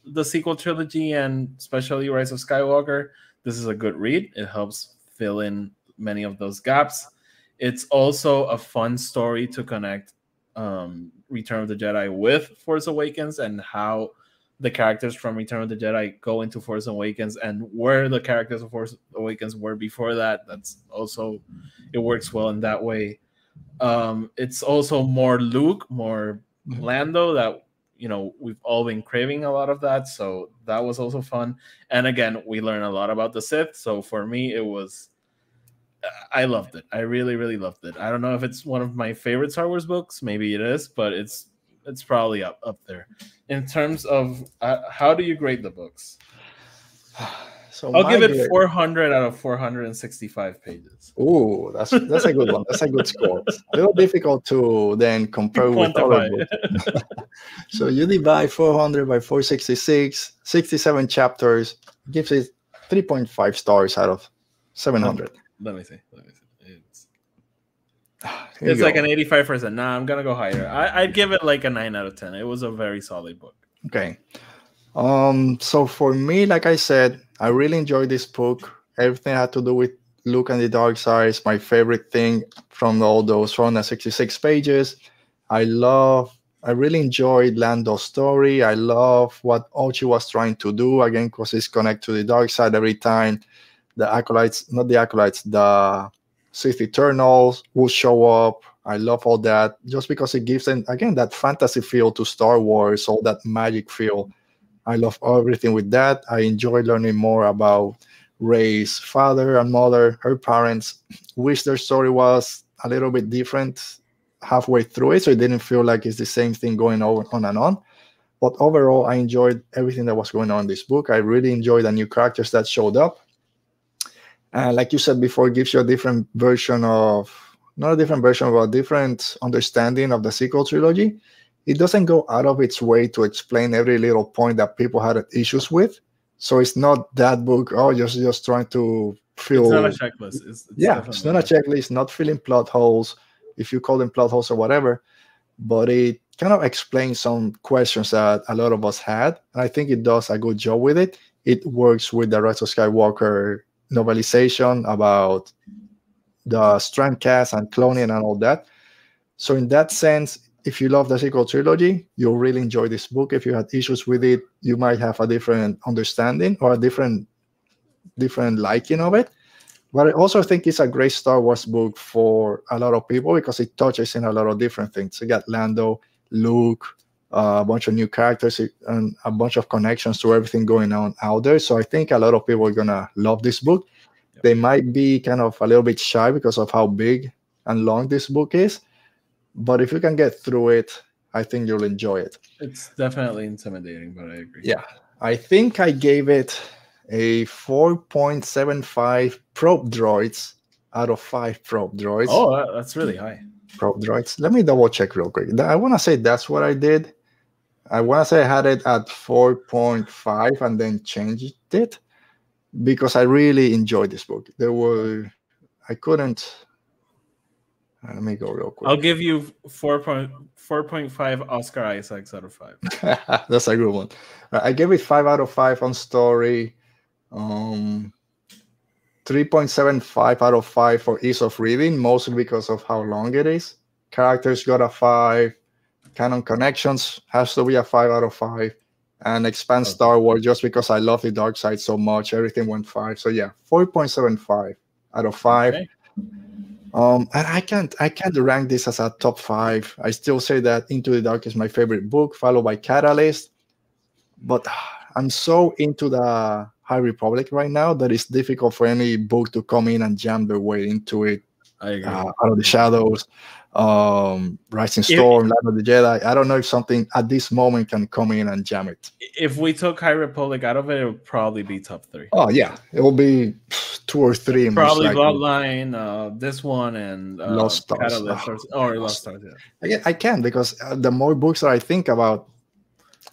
the sequel trilogy and especially Rise of Skywalker, this is a good read. It helps fill in many of those gaps. It's also a fun story to connect um, Return of the Jedi with Force Awakens and how the characters from Return of the Jedi go into Force Awakens and where the characters of Force Awakens were before that. That's also it works well in that way. Um, it's also more Luke, more Mhm. Lando that you know we've all been craving a lot of that. So that was also fun. And again, we learn a lot about the Sith. So for me, it was I loved it. I really, really loved it. I don't know if it's one of my favorite Star Wars books. Maybe it is, but it's it's probably up up there. In terms of uh, how do you grade the books? <sighs> So I'll give it grade- 400 out of 465 pages. Ooh, that's that's a good one. That's a good score. A little difficult to then compare with other books. <laughs> So you divide 400 by 466, 67 chapters, gives it 3.5 stars out of 700. Let me see. Let me see. It's <sighs> Here it's like go. an 85%. Nah, I'm gonna go higher. I, I'd give it like a 9 out of 10. It was a very solid book. Okay. Um, so for me, like I said, I really enjoyed this book. Everything had to do with Luke and the Dark Side is my favorite thing from all those 466 pages. I love, I really enjoyed Lando's story. I love what Ochi was trying to do again because it's connected to the dark side every time. The acolytes, not the acolytes, the Sith Eternals will show up. I love all that just because it gives them again that fantasy feel to Star Wars, all that magic feel. I love everything with that. I enjoy learning more about Rey's father and mother, her parents. Wish their story was a little bit different halfway through it, so it didn't feel like it's the same thing going on, on and on. But overall, I enjoyed everything that was going on in this book. I really enjoyed the new characters that showed up. And like you said before, gives you a different version of not a different version, but a different understanding of the sequel trilogy. It doesn't go out of its way to explain every little point that people had issues with. So it's not that book, oh, just just trying to fill. It's not a checklist. It's, it's yeah, it's not a checklist, not filling plot holes, if you call them plot holes or whatever. But it kind of explains some questions that a lot of us had. And I think it does a good job with it. It works with the Rise of Skywalker novelization about the Strandcast and cloning and all that. So in that sense, if you love the sequel trilogy, you'll really enjoy this book. If you had issues with it, you might have a different understanding or a different different liking of it. But I also think it's a great Star Wars book for a lot of people because it touches in a lot of different things. You got Lando, Luke, uh, a bunch of new characters, and a bunch of connections to everything going on out there. So I think a lot of people are gonna love this book. Yep. They might be kind of a little bit shy because of how big and long this book is but if you can get through it, I think you'll enjoy it. It's definitely intimidating, but I agree. Yeah. I think I gave it a 4.75 probe droids out of 5 probe droids. Oh, that's really high. Probe droids. Let me double check real quick. I want to say that's what I did. I want to say I had it at 4.5 and then changed it because I really enjoyed this book. There were, I couldn't, uh, let me go real quick. I'll give you 4.4.5 Oscar Isaacs out of 5. <laughs> That's a good one. I gave it 5 out of 5 on story. Um 3.75 out of 5 for ease of reading, mostly because of how long it is. Characters got a 5. Canon Connections has to be a 5 out of 5. And expand okay. Star Wars just because I love the dark side so much. Everything went 5. So yeah, 4.75 out of 5. Okay. Um, and I can't I can't rank this as a top five. I still say that Into the Dark is my favorite book, followed by Catalyst. But I'm so into the High Republic right now that it's difficult for any book to come in and jam their way into it. Uh, out of the shadows, um, Rising Storm, Light of the Jedi. I don't know if something at this moment can come in and jam it. If we took High Republic out of it, it would probably be top three. Oh yeah, it will be two or three. Probably Bloodline, uh, this one, and uh, Lost Stars. Oh. or, Lost Stars. Yeah. I, I can because uh, the more books that I think about,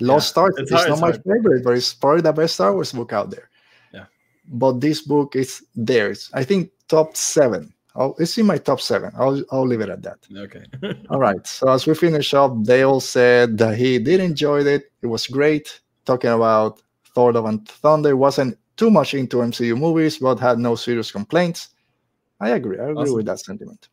Lost yeah, Stars it's, it's not my hard. favorite, but it's probably the best Star Wars book out there. Yeah. But this book is theirs. I think top seven I'll, it's in my top seven. I'll I'll leave it at that. Okay. <laughs> all right. So as we finish up, Dale said that he did enjoy it. It was great. Talking about Thor: Love and Thunder wasn't too much into MCU movies, but had no serious complaints. I agree. I agree awesome. with that sentiment.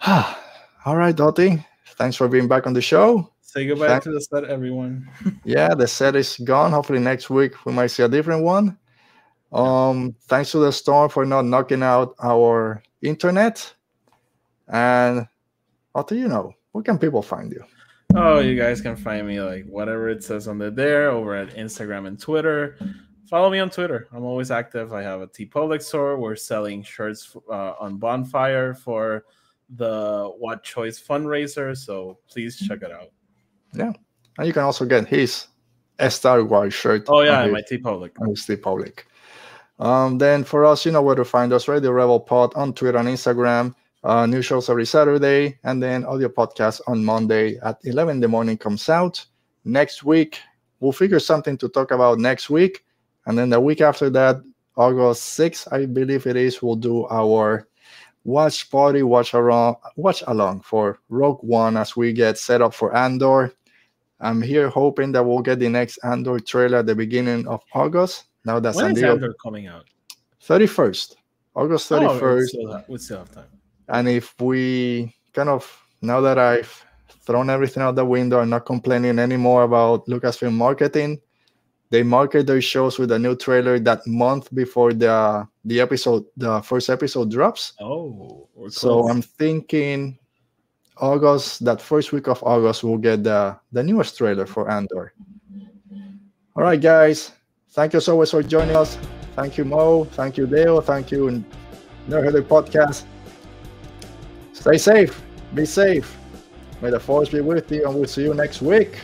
<sighs> all right, Dottie. Thanks for being back on the show. Say goodbye Thanks. to the set, everyone. <laughs> yeah, the set is gone. Hopefully next week we might see a different one. Um, thanks to the storm for not knocking out our internet. And what do you know? Where can people find you? Oh, you guys can find me like whatever it says on the there over at Instagram and Twitter. Follow me on Twitter. I'm always active. I have a TeePublic store. We're selling shirts uh, on Bonfire for the What Choice fundraiser. So please check it out. Yeah, and you can also get his Star Wars shirt. Oh yeah, my TeePublic. On his TeePublic. Um, then for us, you know where to find us, Radio Rebel Pod on Twitter and Instagram. Uh, new shows every Saturday, and then audio podcast on Monday at 11 in the morning comes out. Next week, we'll figure something to talk about next week. And then the week after that, August 6th, I believe it is, we'll do our watch party, watch around, watch along for Rogue One as we get set up for Andor. I'm here hoping that we'll get the next Andor trailer at the beginning of August. Now that's when Diego. Andor coming out? 31st, August 31st. Oh, we, still have, we still have time. And if we kind of, now that I've thrown everything out the window, I'm not complaining anymore about Lucasfilm marketing. They market their shows with a new trailer that month before the the episode, the first episode drops. Oh, so I'm thinking August, that first week of August, we'll get the the newest trailer for Andor. All right, guys, Thank you so much for joining us. Thank you, Mo. Thank you, Dale. Thank you, Nerd Podcast. Stay safe. Be safe. May the force be with you, and we'll see you next week.